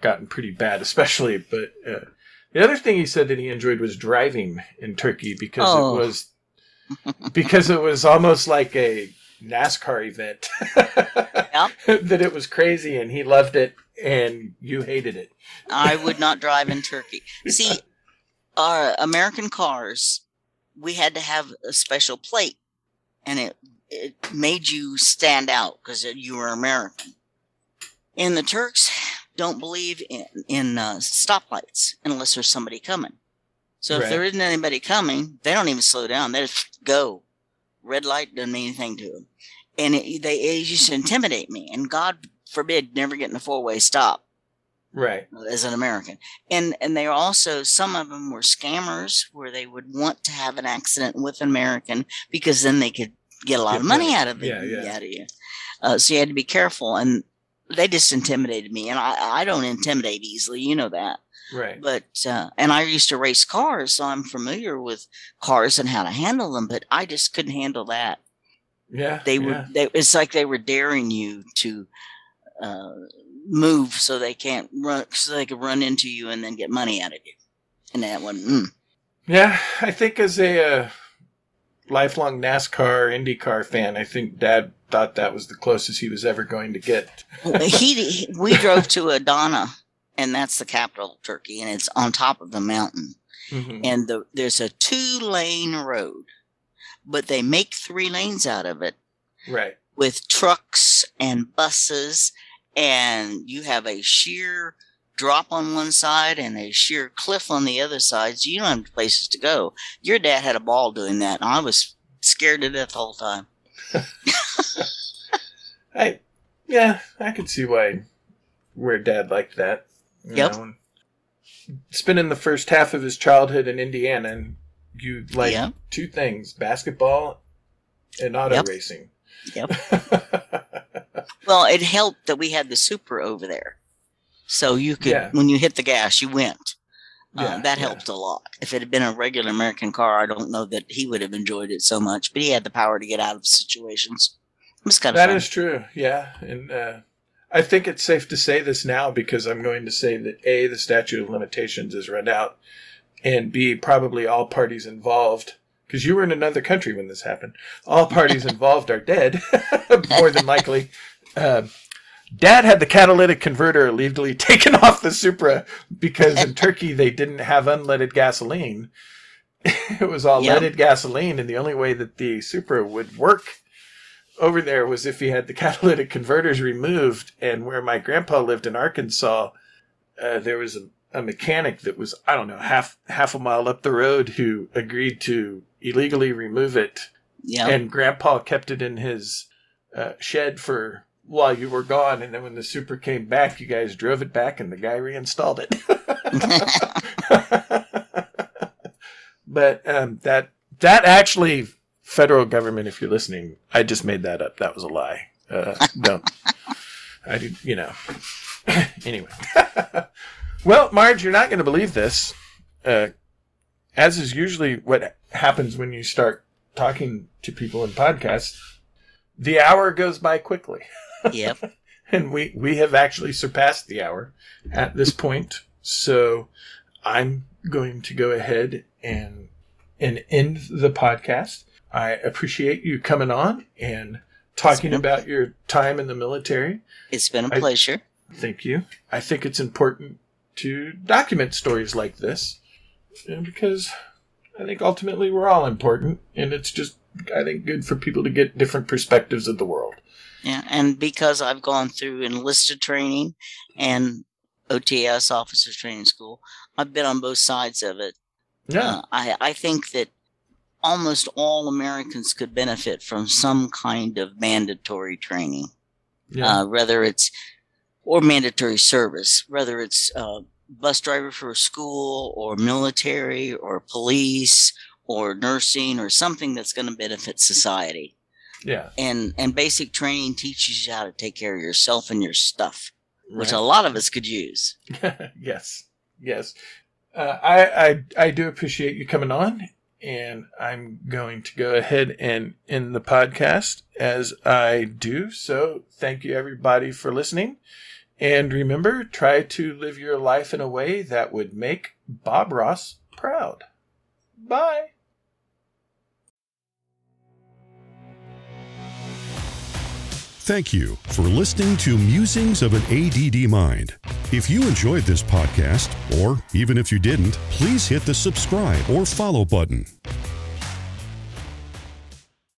[SPEAKER 1] gotten pretty bad, especially. But uh, the other thing he said that he enjoyed was driving in Turkey because
[SPEAKER 2] Oh.
[SPEAKER 1] it was because it was almost like a NASCAR event. [laughs] that it was crazy and he loved it and you hated it.
[SPEAKER 2] I would not drive in Turkey. See, our American cars, we had to have a special plate, and it it made you stand out because you were American. And the Turks don't believe in in uh, stoplights unless there's somebody coming. So if there isn't anybody coming, they don't even slow down. They just go. Red light doesn't mean anything to them, and it, they it used to intimidate me. And God forbid, never get in a four way stop
[SPEAKER 1] Right.
[SPEAKER 2] as an American. And and they are also some of them were scammers where they would want to have an accident with an American because then they could get a lot
[SPEAKER 1] Get
[SPEAKER 2] of money
[SPEAKER 1] money.
[SPEAKER 2] out of it.
[SPEAKER 1] Yeah, yeah.
[SPEAKER 2] Out of you. Uh, so you had to be careful, and they just intimidated me. And I I don't intimidate easily, you know that.
[SPEAKER 1] Right.
[SPEAKER 2] But uh, and I used to race cars, so I'm familiar with cars and how to handle them. But I just couldn't handle that.
[SPEAKER 1] Yeah.
[SPEAKER 2] They
[SPEAKER 1] yeah.
[SPEAKER 2] were. They, it's like they were daring you to uh, move so they can't run, so they could run into you and then get money out of you. And that one, mm.
[SPEAKER 1] Yeah, I think as a uh, lifelong NASCAR IndyCar fan, I think Dad thought that was the closest he was ever going to get.
[SPEAKER 2] He, [laughs] he- we drove to Adana, and that's the capital of Turkey, and it's on top of the mountain.
[SPEAKER 1] Mhm.
[SPEAKER 2] And the, there's a two lane road, but they make three lanes out of it
[SPEAKER 1] Right.
[SPEAKER 2] with trucks and buses, and you have a sheer drop on one side and a sheer cliff on the other side. So you don't have places to go. Your dad had a ball doing that, and I was scared to death the whole time. [laughs]
[SPEAKER 1] I, yeah, I could see why where Dad liked that. you
[SPEAKER 2] Yep.
[SPEAKER 1] know, spending the first half of his childhood in Indiana, and you like
[SPEAKER 2] Yeah.
[SPEAKER 1] two things: basketball and auto
[SPEAKER 2] Yep.
[SPEAKER 1] racing.
[SPEAKER 2] Yep. [laughs] Well, it helped that we had the Supra over there. So you could,
[SPEAKER 1] Yeah.
[SPEAKER 2] when you hit the gas, you went.
[SPEAKER 1] Yeah,
[SPEAKER 2] uh, that
[SPEAKER 1] yeah.
[SPEAKER 2] helped a lot. If it had been a regular American car, I don't know that he would have enjoyed it so much, but he had the power to get out of situations. Kind of
[SPEAKER 1] That is true. Yeah, and uh, I think it's safe to say this now because I'm going to say that a the statute of limitations is run out, and b probably all parties involved because you were in another country when this happened. All parties [laughs] involved are dead, [laughs] more than likely. [laughs] Um Dad had the catalytic converter illegally [laughs] taken off the Supra because in Turkey they didn't have unleaded gasoline. [laughs] it was all
[SPEAKER 2] Yep.
[SPEAKER 1] leaded gasoline, and the only way that the Supra would work over there was if he had the [laughs] catalytic converters removed. And where my grandpa lived in Arkansas, uh, there was a, a mechanic that was I don't know half half a mile up the road who agreed to illegally remove it,
[SPEAKER 2] Yeah.
[SPEAKER 1] and grandpa kept it in his uh, shed for while you were gone. And then when the Supra came back, you guys drove it back, and the guy reinstalled it. [laughs] but um, that that actually federal government, if you're listening, I just made that up. That was a lie. Uh, don't. I did, you know. [laughs] anyway. [laughs] well, Marge, you're not going to believe this. Uh, as is usually what happens when you start talking to people in podcasts, the hour goes by quickly.
[SPEAKER 2] Yep. [laughs]
[SPEAKER 1] And we, we have actually surpassed the hour at this point. So I'm going to go ahead and and end the podcast. I appreciate you coming on and talking
[SPEAKER 2] been
[SPEAKER 1] about your time in the military.
[SPEAKER 2] It's been a
[SPEAKER 1] I-
[SPEAKER 2] pleasure.
[SPEAKER 1] Thank you. I think it's important to document stories like this because I think ultimately we're all important and it's just I think good for people to get different perspectives of the world.
[SPEAKER 2] Yeah, and because I've gone through enlisted training and OTS officers training school, I've been on both sides of it.
[SPEAKER 1] Yeah.
[SPEAKER 2] Uh, I I think that almost all Americans could benefit from some kind of mandatory training,
[SPEAKER 1] yeah.
[SPEAKER 2] uh, whether it's or mandatory service, whether it's uh, bus driver for a school or military or police or nursing or something that's going to benefit society.
[SPEAKER 1] Yeah.
[SPEAKER 2] And and basic training teaches you how to take care of yourself and your stuff, which a lot of us could use. [laughs]
[SPEAKER 1] yes, yes. Uh, I, I I do appreciate you coming on, and I'm going to go ahead and end the podcast as I do. So thank you everybody for listening, and remember, try to live your life in a way that would make Bob Ross proud. Bye.
[SPEAKER 4] Thank you for listening to Musings of an ADD Mind. If you enjoyed this podcast, or even if you didn't, please hit the subscribe or follow button.